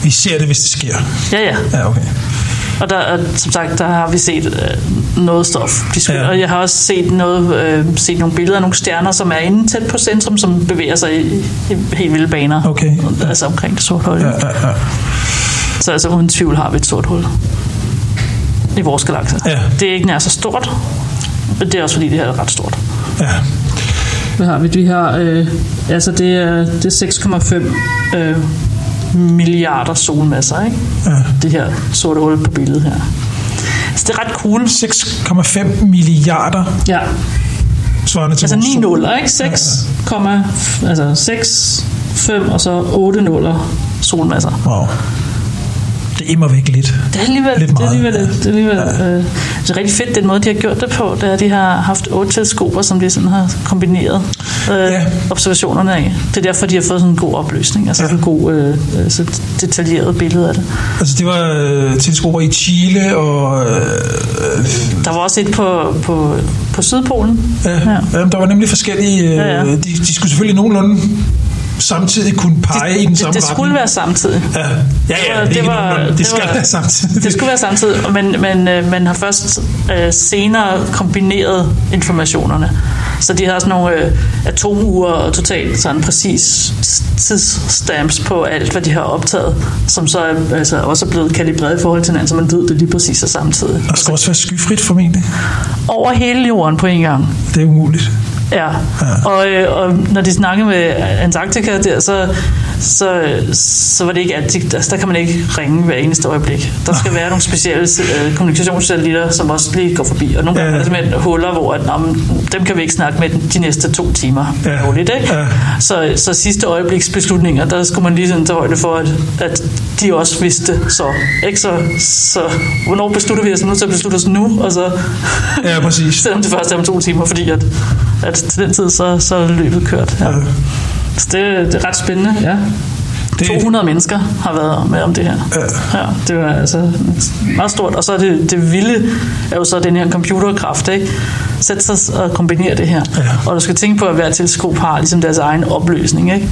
vi ser det, hvis det sker. Ja, ja. Ja, okay. Og der, er, som sagt, der har vi set øh, noget stof. De Ja. ja. Og jeg har også set, noget, øh, set nogle billeder af nogle stjerner, som er inde tæt på centrum, som bevæger sig i, i helt vilde baner. Okay. Altså omkring det sorte hul. Ja, ja, ja. Så altså uden tvivl har vi et sort hul i vores galakse. Ja. Det er ikke nær så stort, men det er også fordi, det her er ret stort. ja. Hvad har vi? Vi har, øh, altså det er, det er 6,5 øh, milliarder solmasser, ikke? Ja. Det her sorte hul på billedet her. Så det er ret cool. 6,5 milliarder Ja, svarende til altså vores 9 sol. nuller, ikke? 6, altså 6, 5 og så 8 nuller solmasser. Wow. Er immer væk lidt. Det er alligevel, Lidt det er meget, alligevel, ja. det er alligevel øh, det er rigtig fedt, den måde, de har gjort det på, det er, at de har haft otte teleskoper, som de sådan har kombineret øh, Ja. observationerne af. Det er derfor, de har fået sådan en god opløsning, altså Ja. ja. en god, øh, øh, så detaljeret billede af det. Altså, det var øh, teleskoper i Chile og... Øh, Der var også et på, på, på Sydpolen. ja, ja. Ja, der var nemlig forskellige... Øh, Ja, ja. De, de skulle selvfølgelig nogenlunde samtidig kunne pege i den Det, samme det retning. skulle være samtidig. Ja, ja, ja Det det, var- var, det var- det, det det skal var- være samtidig. Det skulle være samtidig, men, men øh, man har først øh, senere kombineret informationerne. Så de har sådan nogle øh, atomuger og totalt sådan præcis tidsstamps på alt, hvad de har optaget, som så er, altså, også er blevet kalibreret i forhold til hinanden, så man ved det lige præcis er samtidig. Der skal også være skyfrit formentlig. Over hele jorden på en gang. Det er umuligt. Ja, og, øh, og når de snakkede med Antarktika der, så, så, så var det ikke altid, altså, der kan man ikke ringe hver eneste øjeblik. Der skal være nogle specielle øh, kommunikationssatellitter, som også lige går forbi, og nogle gange Ja. er der simpelthen huller, hvor at, nå, dem kan vi ikke snakke med de næste to timer. Ja. Roligt, ikke? Ja. Så, så sidste øjebliks beslutninger, der skulle man lige sådan tage højde for, at, at de også vidste så. Ikke? Så, så hvornår beslutter vi os nu til at beslutte os nu, og så Ja, præcis. selvom det først er om to timer, fordi at, at til den tid, så, så er løbet kørt. Ja. Ja. Så det, det er ret spændende, ja. Det- 200 mennesker har været med om det her. Ja, det var altså meget stort. Og så er det, det vilde er jo så den her computerkraft, ikke? Sæt sig og kombinere det her. Ja. Og du skal tænke på, at hver teleskop har ligesom deres egen opløsning, ikke?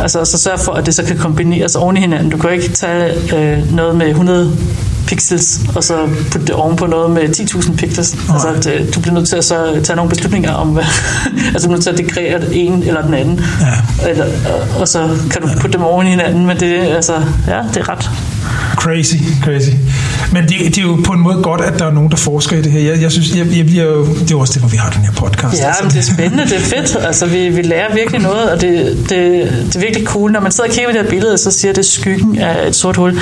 Altså så sørg for, at det så kan kombineres oven i hinanden. Du kan ikke tage øh, noget med 100 pixels, og så putte det oven på noget med 10.000 pixels. Altså, det, du bliver nødt til at så tage nogle beslutninger om, hvad, altså du er nødt til at degrere ene eller den anden. Ja. Eller, og, og så kan du putte dem oven i hinanden, men det, altså, ja, det er ret. Crazy, crazy. Men det, det er jo på en måde godt, at der er nogen, der forsker i det her. Jeg, jeg synes, jeg, jeg bliver jo, det er også det, hvor vi har den her podcast. Ja, men det er spændende, det er fedt. Altså, vi, vi lærer virkelig noget, og det, det, det er virkelig cool. Når man sidder og kigger på det her billede, så siger det skyggen af et sort hul.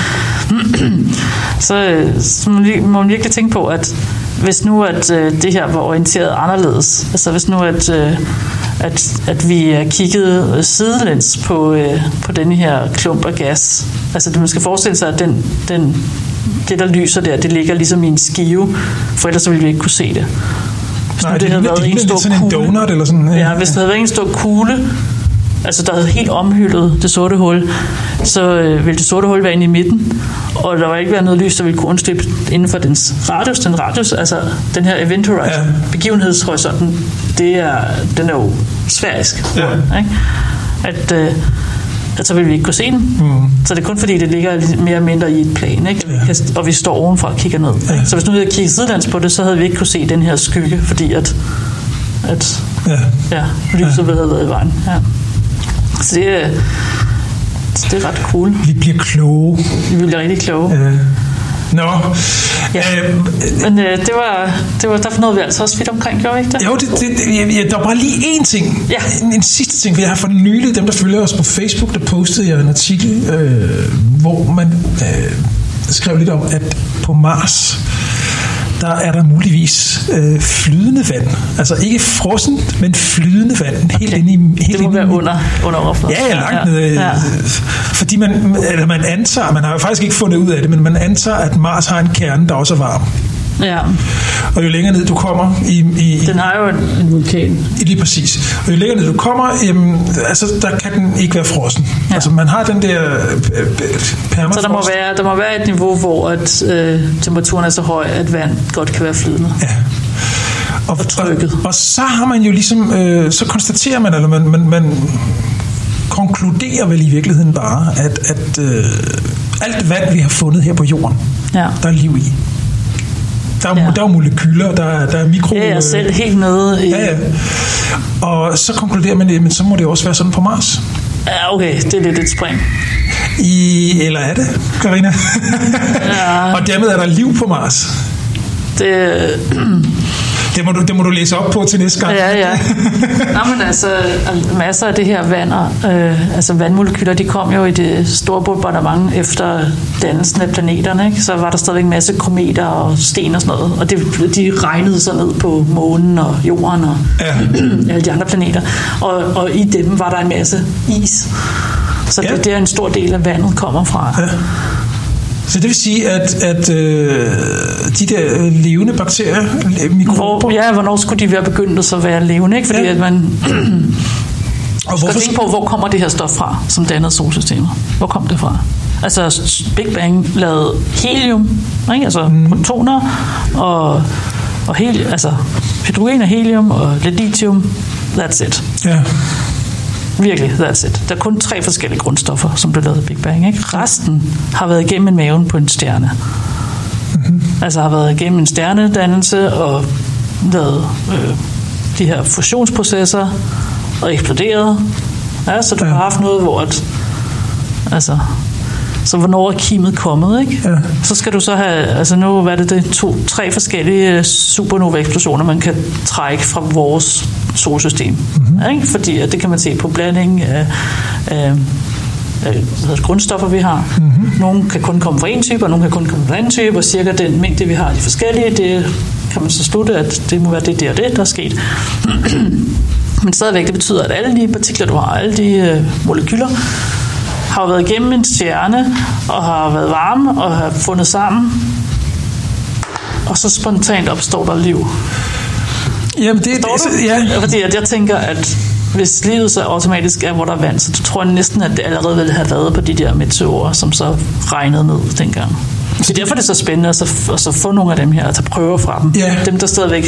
så, så må, man, man virkelig tænke på, at hvis nu at øh, det her var orienteret anderledes, altså hvis nu at, øh, at, at vi øh, kiggede sidelæns på, øh, på den her klump af gas, altså man skal forestille sig, at den, den, det der lyser der, det ligger ligesom i en skive, for ellers så ville vi ikke kunne se det. Hvis Nej, det, det havde været en stor sådan kugle, en donut eller sådan. Ja, ja hvis det havde været en stor kugle, altså der havde helt omhyldet det sorte hul, så øh, ville det sorte hul være inde i midten, og der var ikke været noget lys, der ville kunne undslippe inden for dens radius. Den radius, altså den her event horizon, ja. begivenhedshorisonten, det er, den er jo sfærisk. Ja. Ikke? At, øh, at så vil vi ikke kunne se den. Mm. Så det er kun fordi, det ligger mere eller mindre i et plan, ikke? Ja. og vi står ovenfra og kigger ned. Ja. Så hvis nu vi havde kigget sidelands på det, så havde vi ikke kunne se den her skygge, fordi at, at ja. Ja, lyset ja. ville have været i vejen. Ja. Så det, det er ret cool. Vi bliver kloge. Vi bliver rigtig kloge. Øh. Nå. Ja. Øh, Men øh, det var, det var, der nåede vi altså også fedt omkring, gjorde vi ikke det? Jo, det, det, ja, der var bare lige én ting. Ja. En, en sidste ting, for jeg har for nylig, dem der følger os på Facebook, der postede jeg en artikel, øh, hvor man øh, skrev lidt om, at på Mars, der er der muligvis øh, flydende vand. Altså ikke frossen, men flydende vand. Helt okay. inde i, helt det må inde være under, under overfladen. Ja, ja, langt ja, nede. Ja. Fordi man, eller man antager, man har jo faktisk ikke fundet ud af det, men man antager, at Mars har en kerne, der også er varm. Ja. Og jo længere ned du kommer i... i den har jo en vulkan. Lige præcis. Og jo længere ned du kommer, jamen, altså, der kan den ikke være frossen. Ja. Altså man har den der øh, permafrost. Så der må, være, der må være et niveau, hvor at, øh, temperaturen er så høj, at vand godt kan være flydende. Ja. Og, og, trykket. Og, og så har man jo ligesom, øh, så konstaterer man, eller man, man, man konkluderer vel i virkeligheden bare, at, at øh, alt vand, vi har fundet her på jorden, ja. der er liv i. Der er, ja. der er molekyler, der, der er mikro... Ja, jeg selv helt nede i... Ja, ja. Og så konkluderer man, at så må det også være sådan på Mars. Ja, okay, det er lidt et spring. I, eller er det, Karina? Ja. og dermed er der liv på Mars. Det, det, må du, det må du læse op på til næste gang. Ja, ja. Nå, men altså, masser af det her vand, øh, altså vandmolekyler, de kom jo i det store bombardement efter dannelsen af planeterne. Ikke? Så var der stadigvæk en masse kometer og sten og sådan noget, og det, de regnede så ned på månen og jorden og ja. alle de andre planeter. Og, og i dem var der en masse is. Så ja. det, det er en stor del af vandet kommer fra. Ja. Så det vil sige, at, at øh, de der øh, levende bakterier, mikrober... Hvor, ja, hvornår skulle de være begyndt at være levende? Ikke? Fordi ja. at man og skal tænke på, hvor kommer det her stof fra, som dannede solsystemet? Hvor kom det fra? Altså Big Bang lavede helium, ikke? altså mm. protoner, og, og hel, altså hydrogen og helium og lithium. That's it. Ja. Virkelig, that's it. Der er kun tre forskellige grundstoffer, som blev lavet i Big Bang. Ikke? Resten har været igennem en maven på en stjerne. Mm-hmm. Altså har været igennem en stjernedannelse og lavet øh, de her fusionsprocesser og eksploderet. Ja, så du ja. har haft noget, hvor at, altså, så hvornår er kimet kommet, ikke? Ja. Så skal du så have, altså nu hvad er det, det to, tre forskellige supernova-eksplosioner, man kan trække fra vores solsystem. Mm-hmm. Ikke? Fordi at det kan man se på blandingen af, af af grundstoffer, vi har. Mm-hmm. Nogle kan kun komme fra en type, og nogle kan kun komme fra en anden type, og cirka den mængde, vi har af de forskellige, det kan man så slutte, at det må være det, det og det, der er sket. Men stadigvæk, det betyder, at alle de partikler, du har, alle de øh, molekyler, har været igennem en stjerne, og har været varme, og har fundet sammen, og så spontant opstår der liv. Jamen, det, det, ja. Fordi at jeg tænker, at hvis livet så automatisk er, hvor der er vand, så tror jeg næsten, at det allerede ville have været på de der meteorer, som så regnede ned dengang. Så derfor er det så spændende at, så, at så få nogle af dem her, at tage prøver fra dem. Ja. Dem, der stadigvæk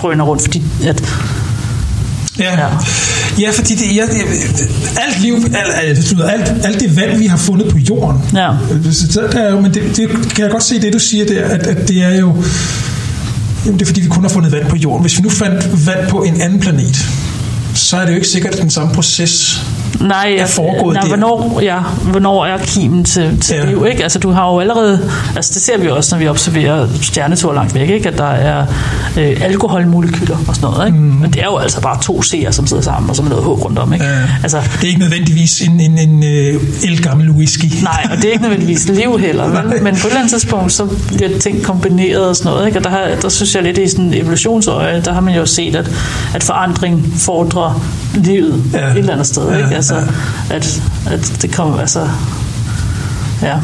drøner rundt, fordi at Ja. ja. ja, fordi det, ja, det, alt liv, alt, alt, alt det vand, vi har fundet på jorden, ja. så der er jo, men det, det, kan jeg godt se det, du siger der, at, at det er jo, jamen det er fordi, vi kun har fundet vand på jorden. Hvis vi nu fandt vand på en anden planet, så er det jo ikke sikkert, at den samme proces nej, er foregået nej, der. Hvornår, ja, hvornår er kimen til, til Ja. liv, ikke? Altså, du har jo allerede, altså det ser vi også, når vi observerer stjernetur langt væk, ikke? At der er øh, alkoholmolekyler og sådan noget, ikke? Mm. Men det er jo altså bare to C'er, som sidder sammen, og så med noget H rundt om, ikke? Ja. Altså, Det er ikke nødvendigvis en, en, en øh, elgammel whisky. Nej, og det er ikke nødvendigvis liv heller, vel? Men på et eller andet tidspunkt, så bliver ting kombineret og sådan noget. Ikke? Og der, har, der synes jeg lidt i sådan en evolutionsøje, der har man jo set, at, at forandring fordrer livet ja. et eller andet sted. Ja, Ikke? Altså, ja. at, at det kommer, altså... Ja.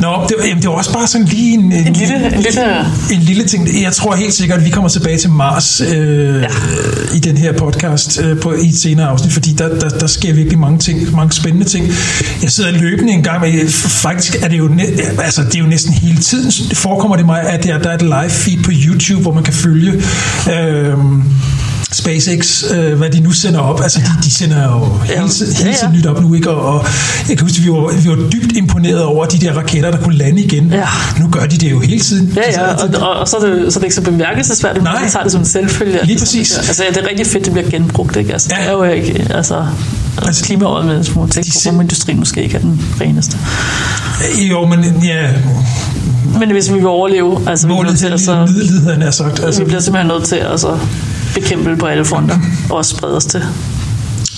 Nå, det, var- jamen, det var også bare sådan lige en, en, En lille- en lille- en lille ting. Jeg tror helt sikkert, at vi kommer tilbage til Mars øh, ja. i den her podcast øh, på, i et senere afsnit, fordi der, der, der sker virkelig mange ting, mange spændende ting. Jeg sidder løbende en gang med, faktisk er det jo, altså, det er jo næsten hele tiden, forekommer det mig, at der, der er et live feed på YouTube, hvor man kan følge øh, SpaceX, øh, hvad de nu sender op. Altså, de, de sender jo hele, tiden- hele tiden nyt op nu, ikke? Og, og jeg kan huske, vi var, vi var dybt imponeret over de der raketter, der kunne lande igen. Ja. Nu gør de det jo hele tiden. Ja, ja, og, og, og så, er det, så er det ikke så bemærkelsesværdigt, men man tager det som en selvfølge. Lige præcis. Altså, ja, det er rigtig fedt, det bliver genbrugt, ikke? Altså, Ja. det er jo ikke, altså, Altså, klimaåret med små ting, de hvor industrien måske ikke er den reneste. Jo, men ja, Men hvis vi vil overleve, altså, vi bliver, nødt målet til, altså, middelheden er sagt. vi Altså, bliver simpelthen nødt til at altså, bekæmpe det på alle fronter, og også sprede os til.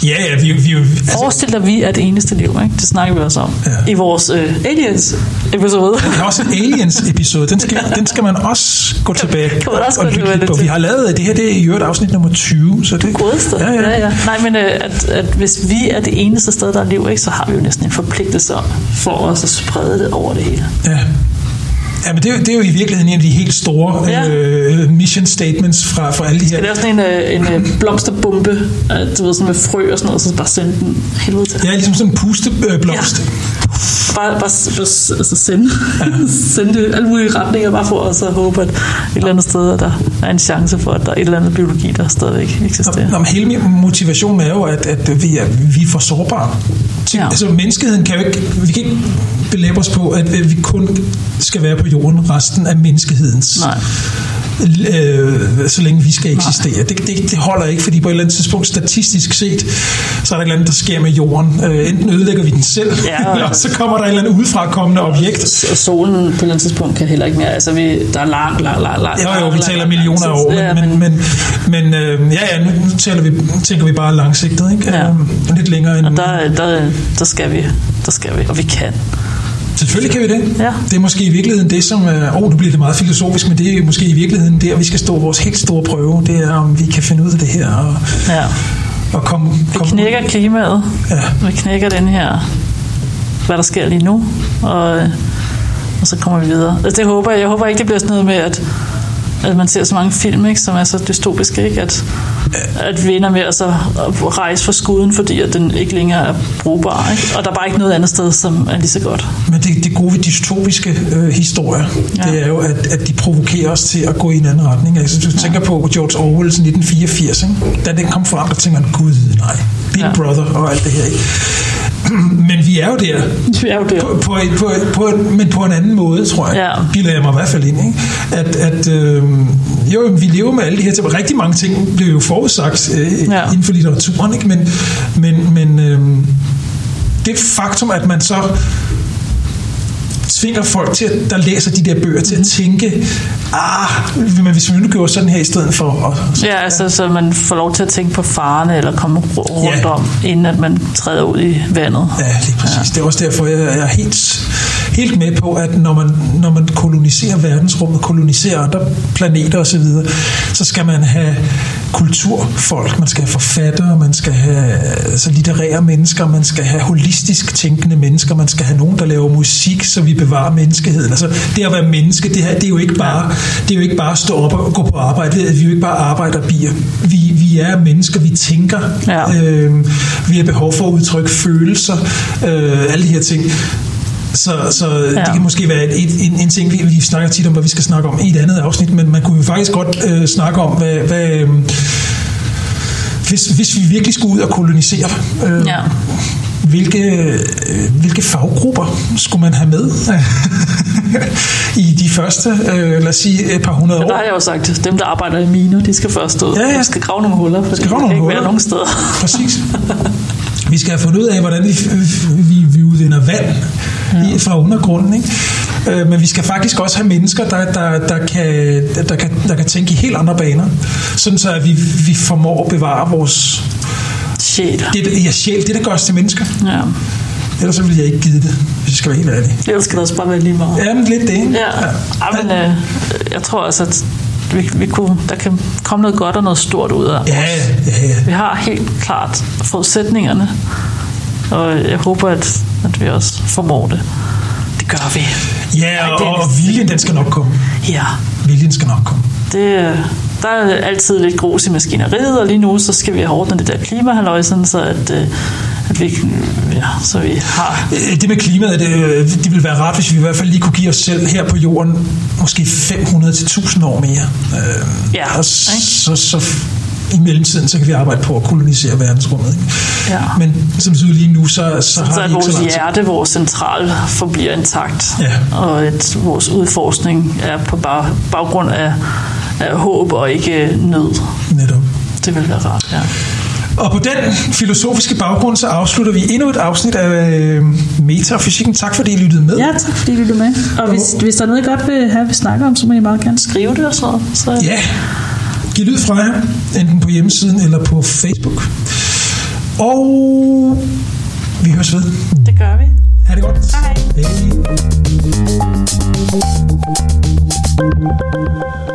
ja, ja, vi, vi, altså, Forestil dig, at vi er det eneste liv, ikke? det snakker vi også om, Ja. i vores øh, Aliens-episode. vi har også en Aliens-episode. Den skal, den skal man også gå tilbage kan man også og lytte lidt på. Vi har lavet, det her det er i øvrigt afsnit nummer 20. Så det, Godeste. Ja, ja. ja, ja. Nej, men øh, at, at hvis vi er det eneste sted, der er liv, ikke, så har vi jo næsten en forpligtelse om for os at sprede det over det hele. Ja. Ja, men det, er jo- det er jo i virkeligheden en af de helt store Ja. øh, mission statements fra, fra alle de her. Det er sådan en, øh, en øh, blomsterbombe, øh, du ved, sådan med frø og sådan noget, så bare sende den helvede til. Ja, ligesom sådan en pusteblomst. Ja. Bare, bare, bare altså sende, sende det i alle mulige retninger, bare for os at håbe, at et eller andet sted, at der er en chance for, at der er et eller andet biologi, der stadigvæk eksisterer. Nå, men hele min motivation er jo, at, at vi, er, vi er for sårbare. Til. Ja. Altså menneskeheden kan jo ikke, vi kan ikke belæbe os på, at vi kun skal være på jorden resten af menneskehedens. Nej. Øh, så længe vi skal eksistere. Det, det, det holder ikke, fordi på et eller andet tidspunkt, statistisk set, så er der et eller andet, der sker med jorden. Øh, enten ødelægger vi den selv, Ja. eller så kommer der et eller andet udefrakommende objekt. Solen på et eller andet tidspunkt kan heller ikke mere. Altså, vi, der er langt, langt, langt, langt. Jo, jo, vi taler langt, millioner af år. Ja, men, men, men, men øh, ja, ja, nu taler vi, tænker vi bare langsigtet, ikke? Ja. Øh, lidt længere end... Og der, der, der, skal vi, der skal vi, og vi kan. Selvfølgelig kan vi det. Ja. Det er måske i virkeligheden det, som er... Åh, oh, nu bliver det meget filosofisk, men det er måske i virkeligheden der, vi skal stå vores helt store prøve. Det er, om vi kan finde ud af det her og, Ja. og komme... Vi komme knækker klimaet. Ja. Vi knækker den her, hvad der sker lige nu, og, og så kommer vi videre. Altså, det håber jeg. Jeg håber ikke, det bliver sådan noget med, at, at man ser så mange film, ikke, som er så dystopiske, ikke? At, at vi ender med at, så, at rejse fra skuden, fordi at den ikke længere er brugbar. Ikke? Og der er bare ikke noget andet sted, som er lige så godt. Men det, det gode ved dystopiske øh, historier, ja. Ja. det er jo, at, at de provokerer os til at gå i en anden retning. Altså, du tænker på George Orwell's 1984, ikke? da den kom frem, der tænker man, gud nej, Big ja. Ja. Brother og alt det her. Ikke? Men vi er jo der, Vi er jo der. på, på, på, på, men på en anden måde, tror jeg. Ja. Bilder jeg mig i hvert fald ind. Ikke? At, at øh, jo, vi lever med alle de her ting. Rigtig mange ting blev jo forudsagt øh, ja. Inden for litteraturen. Ikke? Men, men, men øh, det faktum, at man så tvinger folk, til, at- der læser de der bøger, til at tænke, ah, men hvis vi nu gjorde sådan her i stedet for... Og, Ja, altså, så man får lov til at tænke på farerne, eller komme rundt Ja. om, inden at man træder ud i vandet. Ja, lige præcis. Ja. Det er også derfor, jeg er helt, helt med på, at når man, når man koloniserer verdensrummet, koloniserer andre planeter osv., så skal man have kulturfolk, man skal have forfattere, man skal have altså, litterære mennesker, man skal have holistisk tænkende mennesker, man skal have nogen, der laver musik, så vi bevarer menneskeheden. Altså, det at være menneske, det, her, det, er jo ikke bare, det er jo ikke bare at stå op og gå på arbejde. Vi er jo ikke bare arbejderbier. Vi, vi er mennesker, vi tænker. Ja. Øh, vi har behov for at udtrykke følelser, øh, alle de her ting. Så, så ja. det kan måske være et, et, en, en ting, vi, vi snakker tit om, hvad vi skal snakke om i et andet afsnit, men man kunne jo faktisk godt øh, snakke om, hvad, hvad øh, hvis, hvis vi virkelig skulle ud og kolonisere, øh, Ja. hvilke, øh, hvilke faggrupper skulle man have med i de første, øh, lad os sige, et par hundrede Der år? har jeg jo sagt, dem der arbejder i miner, de skal først ud. Ja, ja. De skal grave nogle huller, for Skal grave nogle ikke huller. være nogen steder. Præcis. Vi skal have fundet ud af, hvordan vi, vi, vi udvinder vand ja. fra undergrunden. Ikke? Øh, men vi skal faktisk også have mennesker, der, der, der, kan, der, kan, der kan tænke i helt andre baner. Sådan så, at vi, vi formår at bevare vores... Sjæl. Det, ja, sjæl, det der gør os til mennesker. Ja. Ellers så ville jeg ikke give det, hvis jeg skal være helt ærlig. Ellers skal det også bare være lige meget. Ja, men lidt det. ikke? Ja, ja. men øh, jeg tror også, at vi, vi kunne, der kan komme noget godt og noget stort ud af Ja, ja, ja. Vi har helt klart forudsætningerne, og jeg håber, at, at vi også formår det. Det gør vi. Ja, og, og viljen, den skal nok komme. Ja, Viljen skal nok komme. det, der er altid lidt grus i maskineriet, og lige nu så skal vi have ordnet det der klimahalløj, sådan så at, øh, at vi, ja, så vi har Øh, Det med klimaet, det, øh, det ville være rart, hvis vi i hvert fald lige kunne give os selv her på jorden måske 500 til 1000 år mere. Øh, Ja, og så, så i mellemtiden, så kan vi arbejde på at kolonisere verdensrummet. Ikke? Ja. Men som det lige nu, så, så så har at vi ikke så vores tid. hjerte, vores central, forbliver intakt. Ja. Og at vores udforskning er på bag, baggrund af, af håb og ikke nød. Netop. Det vil være rart, ja. Og på den filosofiske baggrund, så afslutter vi endnu et afsnit af øh, Metafysikken. Tak fordi I lyttede med. Ja, tak fordi I lyttede med. Og hvis, hvis der er noget, I godt vil have, vi snakker om, så må I meget gerne skrive det og noget. Så, Ja, giv lyd fra jer, enten på hjemmesiden eller på Facebook. Og vi høres ved. Det gør vi. Ha' det godt. Hej. Hej.